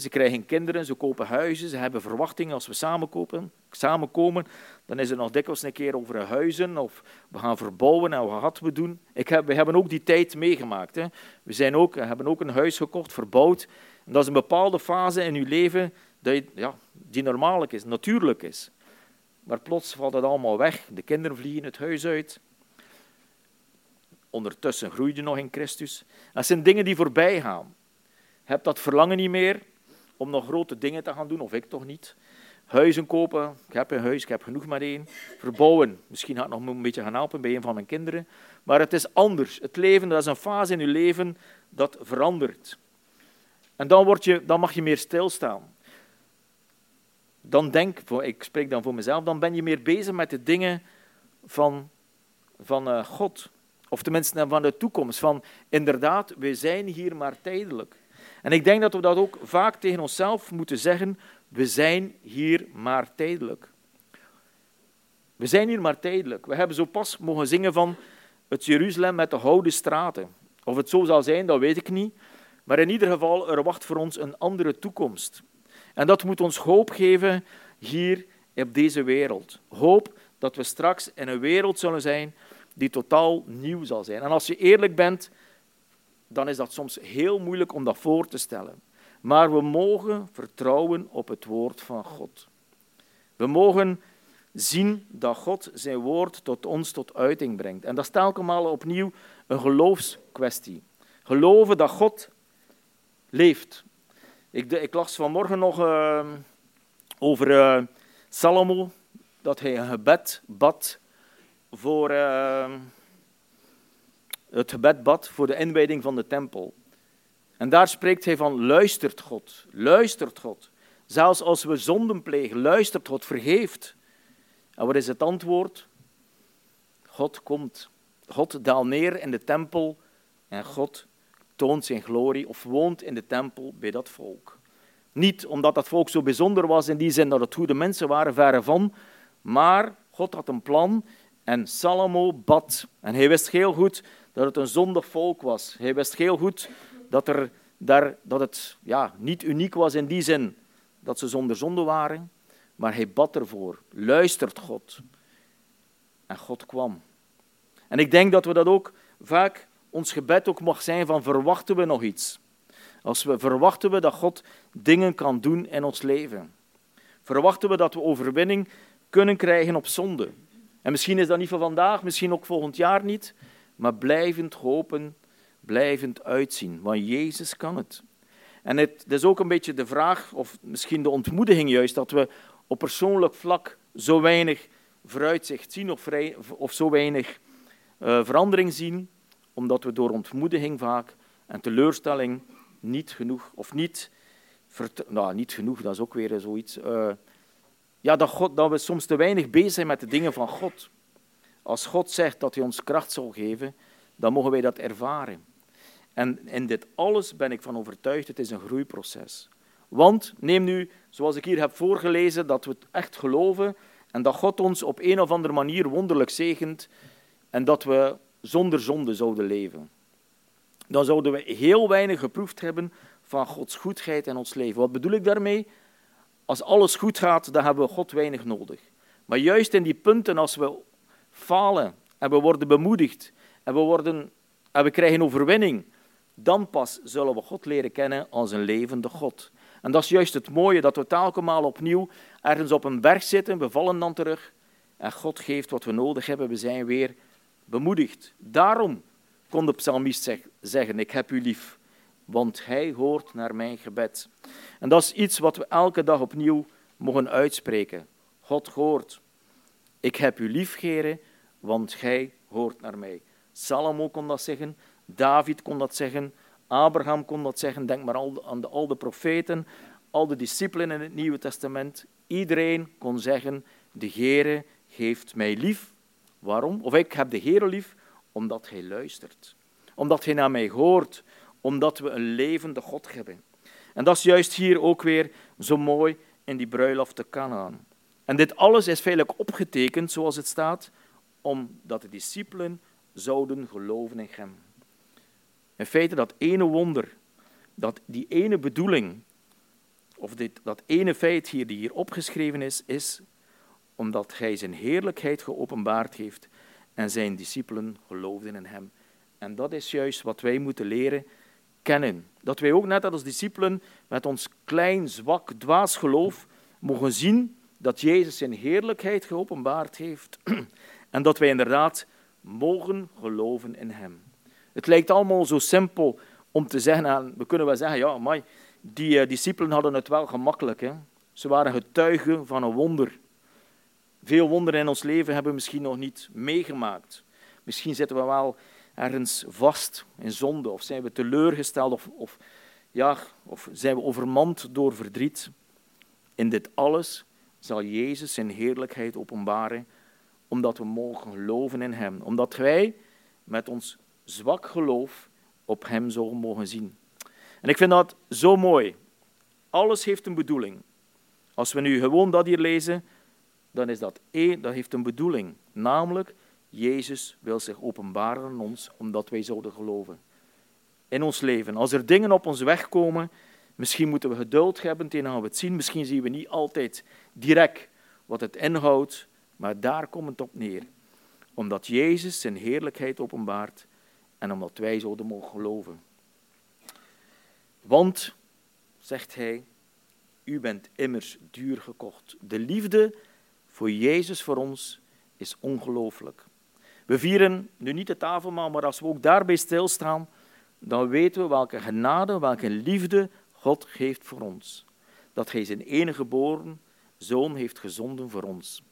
[SPEAKER 7] ze, krijgen kinderen, ze kopen huizen, ze hebben verwachtingen als we samenkopen, samenkomen, dan is het nog dikwijls een keer over huizen of we gaan verbouwen en wat gaan we doen. Ik heb, we hebben ook die tijd meegemaakt. Hè. We zijn ook, hebben ook een huis gekocht, verbouwd. En dat is een bepaalde fase in je leven dat ja, die normaal is, natuurlijk is. Maar plots valt het allemaal weg. De kinderen vliegen het huis uit. Ondertussen groei je nog in Christus. Dat zijn dingen die voorbij gaan. Je hebt dat verlangen niet meer om nog grote dingen te gaan doen, of ik toch niet. Huizen kopen, ik heb een huis, ik heb genoeg maar één. Verbouwen, misschien ga ik nog een beetje gaan helpen bij een van mijn kinderen. Maar het is anders. Het leven, dat is een fase in je leven dat verandert. En dan, word je, dan mag je meer stilstaan. Dan denk, ik spreek dan voor mezelf, dan ben je meer bezig met de dingen van, van uh, God. Of tenminste van de toekomst. Van inderdaad, we zijn hier maar tijdelijk. En ik denk dat we dat ook vaak tegen onszelf moeten zeggen. We zijn hier maar tijdelijk. We zijn hier maar tijdelijk. We hebben zo pas mogen zingen van het Jeruzalem met de houden straten. Of het zo zal zijn, dat weet ik niet. Maar in ieder geval, er wacht voor ons een andere toekomst. En dat moet ons hoop geven hier op deze wereld. Hoop dat we straks in een wereld zullen zijn die totaal nieuw zal zijn. En als je eerlijk bent, dan is dat soms heel moeilijk om dat voor te stellen. Maar we mogen vertrouwen op het woord van God. We mogen zien dat God zijn woord tot ons tot uiting brengt. En dat is telkens opnieuw een geloofskwestie. Geloven dat God leeft. Ik, ik las vanmorgen nog uh, over uh, Salomo, dat hij een gebed bad voor uh, het gebed bad voor de inwijding van de tempel. En daar spreekt hij van luistert God, luistert God. Zelfs als we zonden plegen, luistert God, vergeeft. En wat is het antwoord? God komt. God daalt neer in de tempel en God toont zijn glorie of woont in de tempel bij dat volk. Niet omdat dat volk zo bijzonder was in die zin dat het goede mensen waren, verre van, maar God had een plan en Salomo bad. En hij wist heel goed dat het een zondig volk was. Hij wist heel goed dat, er daar, dat het ja, niet uniek was in die zin dat ze zonder zonde waren, maar hij bad ervoor. Luistert God. En God kwam. En ik denk dat we dat ook vaak, ons gebed ook mag zijn van verwachten we nog iets. Als we verwachten we dat God dingen kan doen in ons leven. Verwachten we dat we overwinning kunnen krijgen op zonde. En misschien is dat niet van vandaag, misschien ook volgend jaar niet, maar blijvend hopen, blijvend uitzien, want Jezus kan het. En het, is ook een beetje de vraag, of misschien de ontmoediging juist, dat we op persoonlijk vlak zo weinig vooruitzicht zien of, zo weinig uh, verandering zien, omdat we door ontmoediging vaak en teleurstelling niet genoeg, of niet, nou, niet genoeg, dat is ook weer zoiets, uh, ja, dat, God, dat we soms te weinig bezig zijn met de dingen van God. Als God zegt dat hij ons kracht zal geven, dan mogen wij dat ervaren. En in dit alles ben ik van overtuigd, het is een groeiproces. Want neem nu, zoals ik hier heb voorgelezen, dat we het echt geloven en dat God ons op een of andere manier wonderlijk zegent en dat we zonder zonde zouden leven. Dan zouden we heel weinig geproefd hebben van Gods goedheid in ons leven. Wat bedoel ik daarmee? Als alles goed gaat, dan hebben we God weinig nodig. Maar juist in die punten, als we falen en we worden bemoedigd en we, worden, en we krijgen overwinning, dan pas zullen we God leren kennen als een levende God. En dat is juist het mooie, dat we telkens opnieuw ergens op een berg zitten, we vallen dan terug en God geeft wat we nodig hebben, we zijn weer bemoedigd. Daarom kon de psalmist zeggen, ik heb u lief, want hij hoort naar mijn gebed. En dat is iets wat we elke dag opnieuw mogen uitspreken. God hoort. Ik heb u lief, Gere, want gij hoort naar mij. Salomo kon dat zeggen, David kon dat zeggen, Abraham kon dat zeggen. Denk maar aan de, al de profeten, al de discipelen in het Nieuwe Testament. Iedereen kon zeggen, de Heere heeft mij lief. Waarom? Of ik heb de Heere lief, omdat hij luistert. Omdat hij naar mij hoort, omdat we een levende God hebben. En dat is juist hier ook weer zo mooi in die bruiloft te Canaan. En dit alles is feitelijk opgetekend, zoals het staat, omdat de discipelen zouden geloven in hem. In feite dat ene wonder, dat die ene bedoeling, of dit, dat ene feit hier die hier opgeschreven is, is omdat hij zijn heerlijkheid geopenbaard heeft en zijn discipelen geloofden in hem. En dat is juist wat wij moeten leren kennen. Dat wij ook net als discipelen met ons klein, zwak, dwaas geloof mogen zien dat Jezus zijn heerlijkheid geopenbaard heeft en dat wij inderdaad mogen geloven in hem. Het lijkt allemaal zo simpel om te zeggen, en we kunnen wel zeggen, ja, maar die uh, discipelen hadden het wel gemakkelijk. Hè? Ze waren getuigen van een wonder. Veel wonderen in ons leven hebben we misschien nog niet meegemaakt. Misschien zitten we wel ergens vast in zonde, of zijn we teleurgesteld, of, of, ja, of zijn we overmand door verdriet. In dit alles zal Jezus zijn heerlijkheid openbaren, omdat we mogen geloven in Hem. Omdat wij met ons zwak geloof op Hem zullen mogen zien. En ik vind dat zo mooi. Alles heeft een bedoeling. Als we nu gewoon dat hier lezen, dan is dat één, dat heeft een bedoeling. Namelijk, Jezus wil zich openbaren aan ons, omdat wij zouden geloven. In ons leven. Als er dingen op ons weg komen, misschien moeten we geduld hebben tegen we het zien. Misschien zien we niet altijd direct wat het inhoudt, maar daar komt het op neer. Omdat Jezus zijn heerlijkheid openbaart en omdat wij zouden mogen geloven. Want, zegt hij, u bent immers duur gekocht. De liefde voor Jezus voor ons is ongelooflijk. We vieren nu niet de tafelmaal, maar als we ook daarbij stilstaan, dan weten we welke genade, welke liefde God geeft voor ons. Dat Hij zijn enige geboren zoon heeft gezonden voor ons.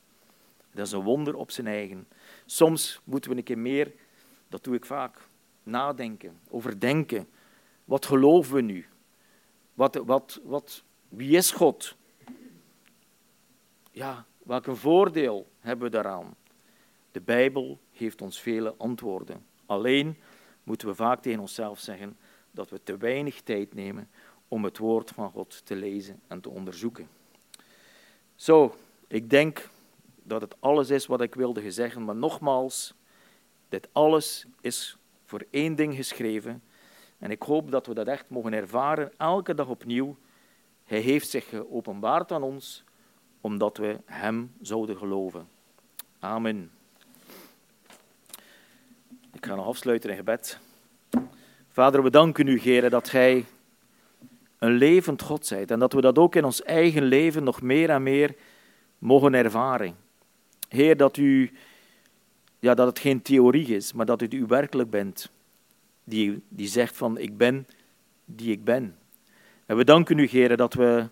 [SPEAKER 7] Dat is een wonder op zijn eigen. Soms moeten we een keer meer, dat doe ik vaak, nadenken, overdenken. Wat geloven we nu? Wat, wat, wat, wie is God? Ja, welk een voordeel hebben we daaraan? De Bijbel geeft ons vele antwoorden. Alleen moeten we vaak tegen onszelf zeggen dat we te weinig tijd nemen om het woord van God te lezen en te onderzoeken. Zo, ik denk dat het alles is wat ik wilde zeggen, maar nogmaals, dit alles is voor één ding geschreven. En ik hoop dat we dat echt mogen ervaren, elke dag opnieuw. Hij heeft zich geopenbaard aan ons, omdat we Hem zouden geloven. Amen. Ik ga nog afsluiten in gebed. Vader, we danken u, Heer, dat Gij een levend God zijt en dat we dat ook in ons eigen leven nog meer en meer mogen ervaren. Heer, dat, u, ja, dat het geen theorie is, maar dat u werkelijk bent, die, die zegt van ik ben die ik ben. En we danken u, Heer, dat we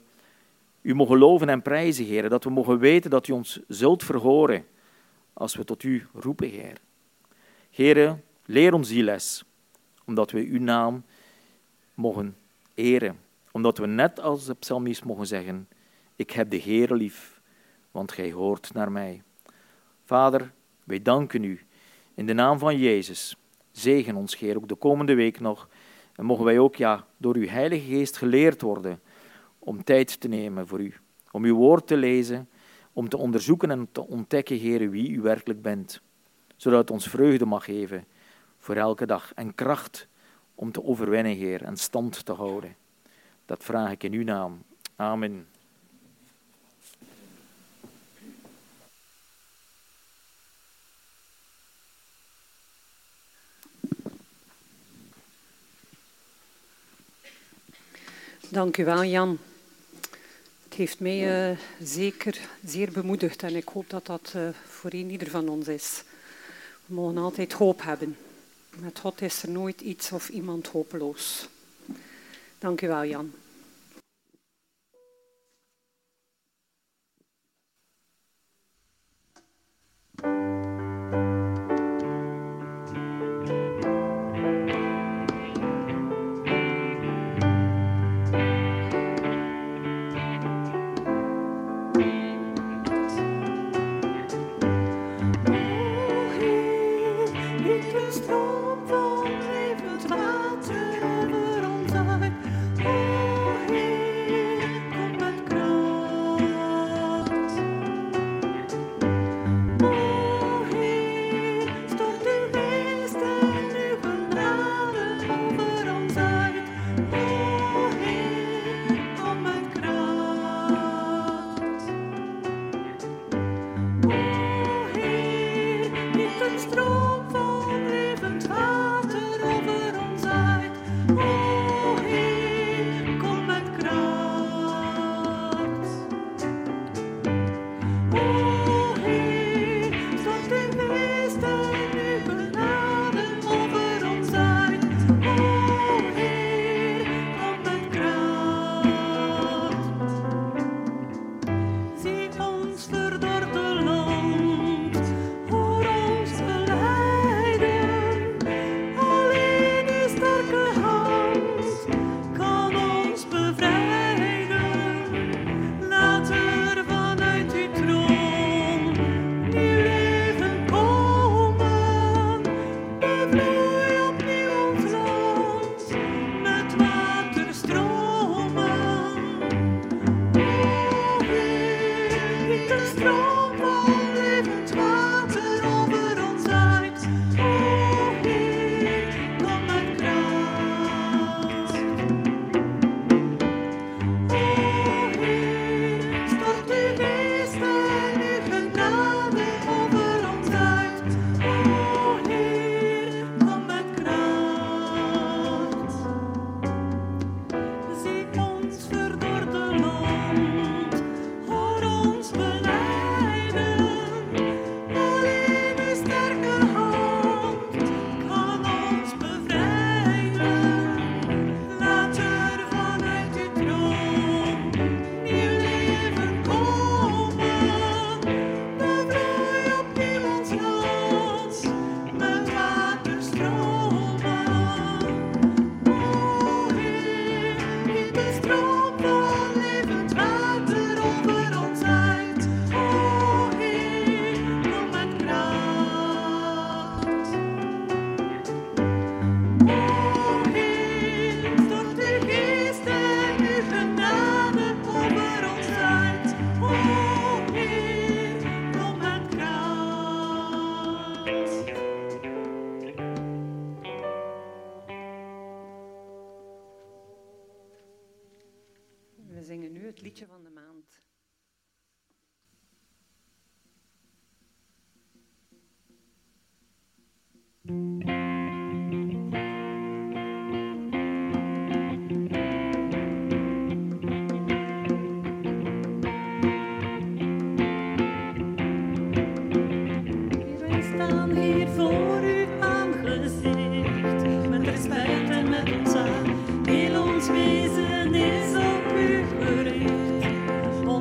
[SPEAKER 7] u mogen loven en prijzen, Heer, dat we mogen weten dat u ons zult verhoren als we tot u roepen, Heer. Heer, leer ons die les, omdat we uw naam mogen eren. Omdat we net als de psalmist mogen zeggen, ik heb de Heer lief, want gij hoort naar mij. Vader, wij danken u in de naam van Jezus. Zegen ons, Heer, ook de komende week nog. En mogen wij ook ja, door uw Heilige Geest geleerd worden om tijd te nemen voor u. Om uw woord te lezen, om te onderzoeken en te ontdekken, Heer, wie u werkelijk bent. Zodat het ons vreugde mag geven voor elke dag en kracht om te overwinnen, Heer, en stand te houden. Dat vraag ik in uw naam. Amen.
[SPEAKER 6] Dank u wel, Jan. Het heeft mij uh, zeker zeer bemoedigd en ik hoop dat dat uh, voor ieder van ons is. We mogen altijd hoop hebben. Met God is er nooit iets of iemand hopeloos. Dank u wel, Jan.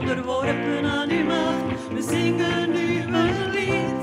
[SPEAKER 2] Onderworpen aan uw macht. We zingen nu een lied, het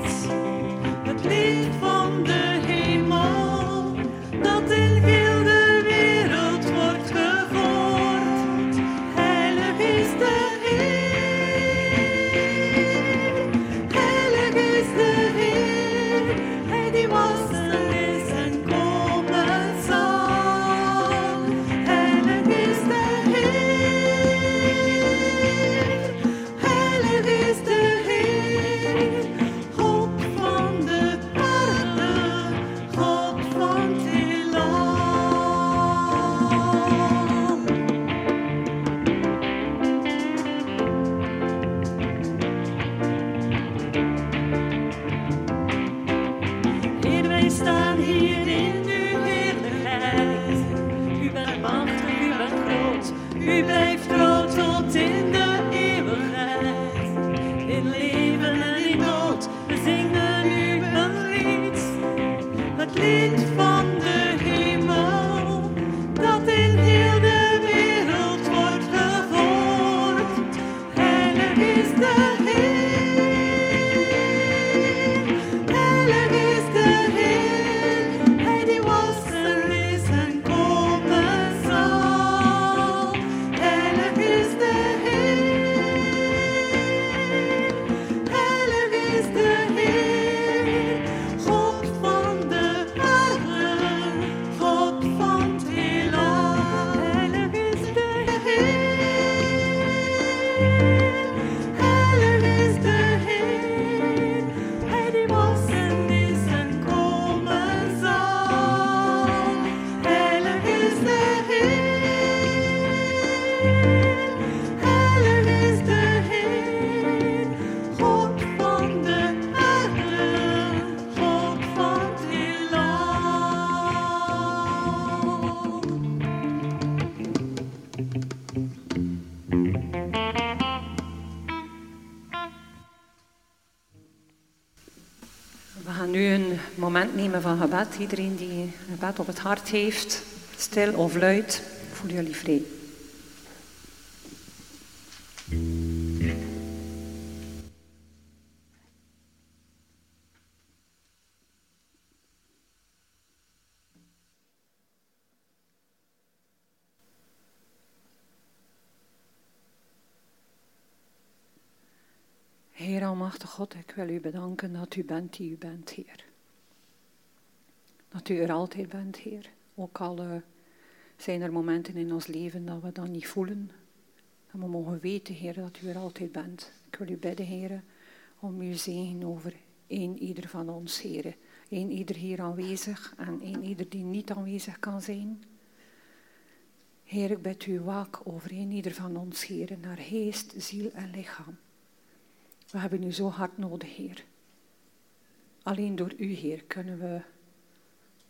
[SPEAKER 6] moment nemen van gebed. Iedereen die gebed op het hart heeft, stil of luid, voel jullie vrij. Heer Almachtig God, ik wil u bedanken dat u bent die u bent, Heer. Dat u er altijd bent, Heer. Ook al eh, zijn er momenten in ons leven dat we dat niet voelen. Dat we mogen weten, Heer, dat u er altijd bent. Ik wil u bidden, Heer, om uw zegen over één ieder van ons, Heer. Eén ieder hier aanwezig en één ieder die niet aanwezig kan zijn. Heer, ik bid u waak over één ieder van ons, Heer, naar geest, ziel en lichaam. We hebben u zo hard nodig, Heer. Alleen door u, Heer, kunnen we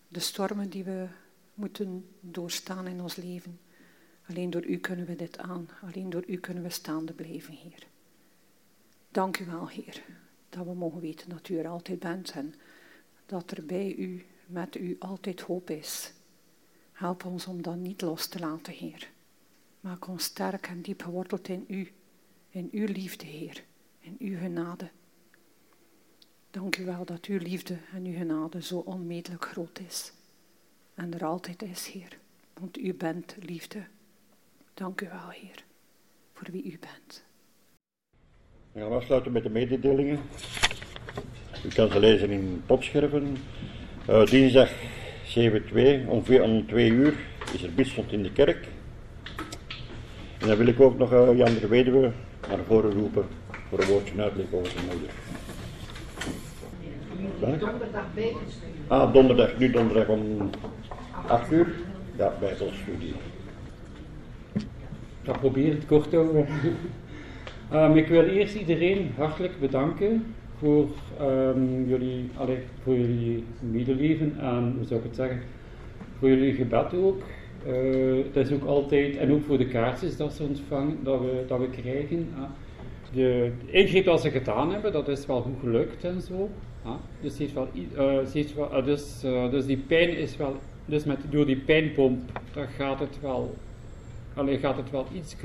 [SPEAKER 6] de stormen die we moeten doorstaan in ons leven. Alleen door u kunnen we dit aan. Alleen door u kunnen we staande blijven, Heer. Dank u wel, Heer, dat we mogen weten dat u er altijd bent en dat er bij u, met u, altijd hoop is. Help ons om dat niet los te laten, Heer. Maak ons sterk en diep geworteld in u, in uw liefde, Heer, in uw genade. Dank u wel dat uw liefde en uw genade zo onmetelijk groot is. En er altijd is, Heer. Want u bent liefde. Dank u wel, Heer, voor wie u bent.
[SPEAKER 1] We gaan afsluiten met de mededelingen. U kan ze lezen in popscherven. Eh, dinsdag 7-2, ongeveer om 2 uur, is er bidstond in de kerk. En dan wil ik ook nog eh, Jan de Weduwe naar voren roepen voor een woordje uitleg over zijn moeder. Ah, donderdag, nu donderdag om 8 uur. Ja, bijbelstudie.
[SPEAKER 8] ga proberen het kort te houden. Ehm, ik wil eerst iedereen hartelijk bedanken voor, ehm, jullie, allee, voor jullie medeleven en, hoe zou ik het zeggen, voor jullie gebed ook. Uh, dat is ook altijd, en ook voor de kaartjes dat ze ontvangen, dat we, dat we krijgen. Uh, de ingreep dat ze gedaan hebben, dat is wel goed gelukt en zo. Dus, heeft wel, uh, heeft wel, dus, dus die pijn is wel, dus met, door die pijnpomp, dan gaat het wel, allee, gaat het wel iets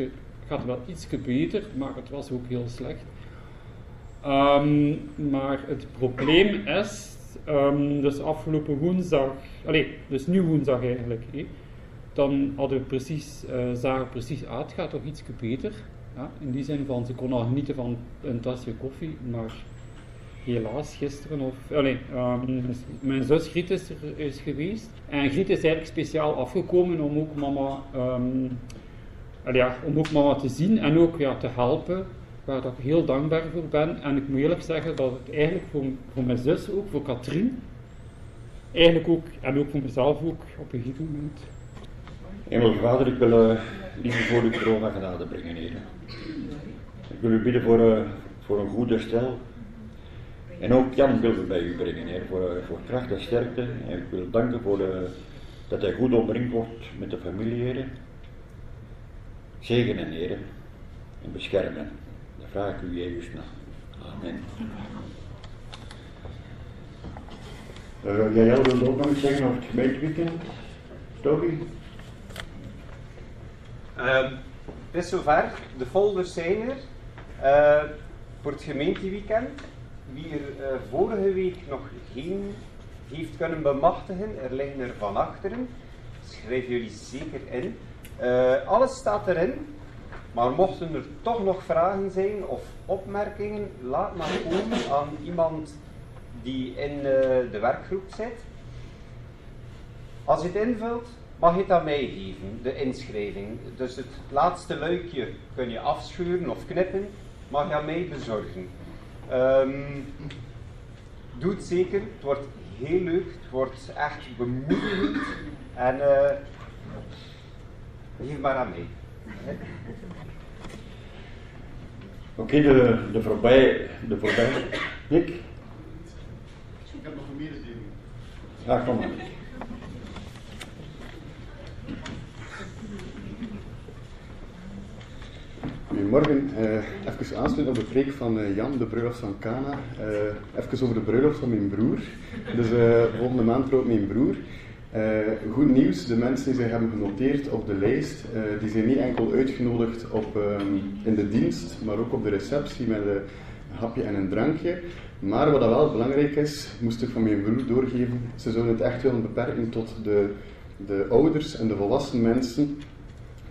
[SPEAKER 8] gaat wel iets beter, maar het was ook heel slecht. Um, maar het probleem is, um, dus afgelopen woensdag, allez, dus nu woensdag eigenlijk, dan hadden we precies, zagen precies uit, het gaat toch iets beter. Ja, in die zin van, ze kon al genieten van een tasje koffie, maar helaas gisteren of... Allez, um, mijn zus Griet is er geweest. En Griet is eigenlijk speciaal afgekomen om ook mama... Um, ja, om ook mama te zien en ook ja, te helpen, waar ik heel dankbaar voor ben. En ik moet eerlijk zeggen dat het eigenlijk voor, voor mijn zus ook, voor Katrien, eigenlijk ook, en ook voor mezelf ook, op een gegeven moment.
[SPEAKER 9] Hemelse Vader, ik wil uh, voor u corona genade brengen, heren. Ik wil u bidden voor, uh, voor een goede stel. En ook Jan wil we bij u brengen, heer, voor, voor kracht en sterkte. En ik wil danken voor dat hij goed omringd wordt met de familie, heren. Zegenen, heren, en beschermen. Dat vraag ik u Jezus na. Amen. Uh, jij wilde ook nog iets zeggen over het gemeenteweekend? Toby?
[SPEAKER 10] Uh, het is zover. De folders zijn er. Uh, voor het gemeenteweekend. Wie er uh, vorige week nog geen heeft kunnen bemachtigen, er liggen er van achteren. Schrijf jullie zeker in. Uh, alles staat erin, maar mochten er toch nog vragen zijn of opmerkingen, laat maar komen aan iemand die in uh, de werkgroep zit. Als je het invult, mag je het aan mij geven, de inschrijving. Dus het laatste luikje kun je afschuren of knippen, mag je aan mij bezorgen. Um, doe het zeker, het wordt heel leuk, het wordt echt bemoedigend. En uh, Geef maar aan mee.
[SPEAKER 9] Oké, okay, de, de voorbij, de voorbij. Nick? Ik
[SPEAKER 11] heb nog een mededeling.
[SPEAKER 9] Ja, kom maar.
[SPEAKER 11] Goedemorgen, uh, even aansluiten op de preek van uh, Jan, de bruiloft van Cana. Uh, even over de bruiloft van mijn broer. Dus volgende maand trouwt mijn broer. Goed nieuws, de mensen die zich hebben genoteerd op de lijst, die zijn niet enkel uitgenodigd op, um, in de dienst, maar ook op de receptie met een hapje en een drankje. Maar wat wel belangrijk is, moest ik van mijn broer doorgeven, ze zouden het echt willen beperken tot de, de ouders en de volwassen mensen.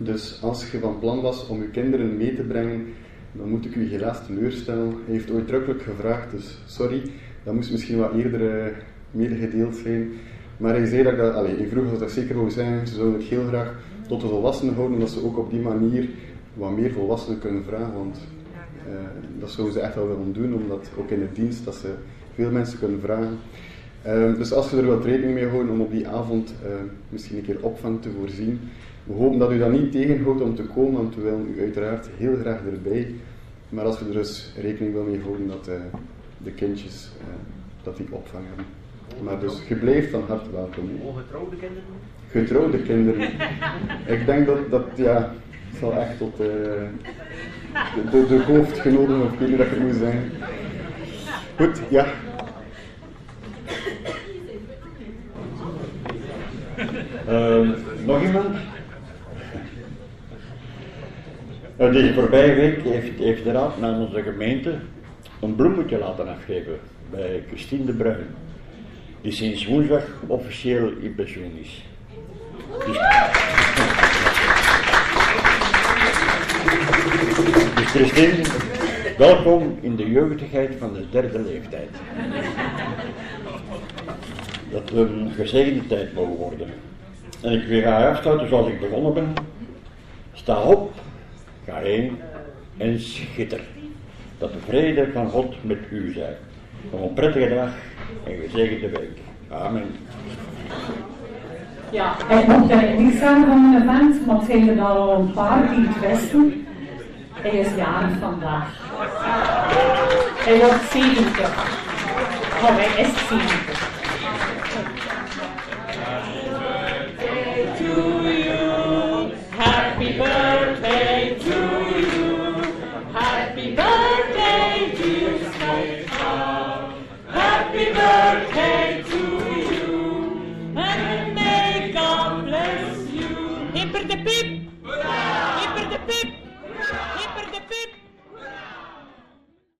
[SPEAKER 11] Dus als je van plan was om je kinderen mee te brengen, dan moet ik u helaas teleurstellen. Hij heeft ooit drukkelijk gevraagd, dus sorry, dat moest misschien wat eerder uh, medegedeeld zijn. Maar hij zei dat, dat allez, ik vroeg of dat zeker wou zijn, ze zouden het heel graag tot de volwassenen houden, omdat ze ook op die manier wat meer volwassenen kunnen vragen. Want uh, dat zouden ze echt wel willen doen, omdat ook in de dienst dat ze veel mensen kunnen vragen. Uh, dus als je er wat rekening mee houden om op die avond uh, misschien een keer opvang te voorzien. We hopen dat u dat niet tegenhoudt om te komen, want we willen u uiteraard heel graag erbij. Maar als je er dus rekening wil mee houden dat de kindjes dat die opvang hebben. Maar dus je blijft van harte welkom.
[SPEAKER 10] Ongetrouwde kinderen?
[SPEAKER 11] Getrouwde kinderen. Ik denk dat dat, ja, zal echt tot uh, de, de, de hoofdgenoten of jullie dat het moet zijn. Goed, ja.
[SPEAKER 9] Uh, nog iemand? Uh, deze voorbije week heeft, heeft de raad namens de gemeente een bloemetje laten afgeven bij Christine de Bruin die sinds woensdag officieel in pensioen is. Dus, dus Christine, welkom in de jeugdigheid van de derde leeftijd. Dat we een gezegende tijd mogen worden. En ik wil haar afsluiten zoals ik begonnen ben. Sta op, ga heen en schitter. Dat de vrede van God met u zij. Nog een prettige dag en gezegende week. Amen.
[SPEAKER 12] Ja, mocht er niet zijn van een event, maar het zijn er al een paar die het wisten. Hij is jarig vandaag. Hij wordt 70. Oh, hij is 70.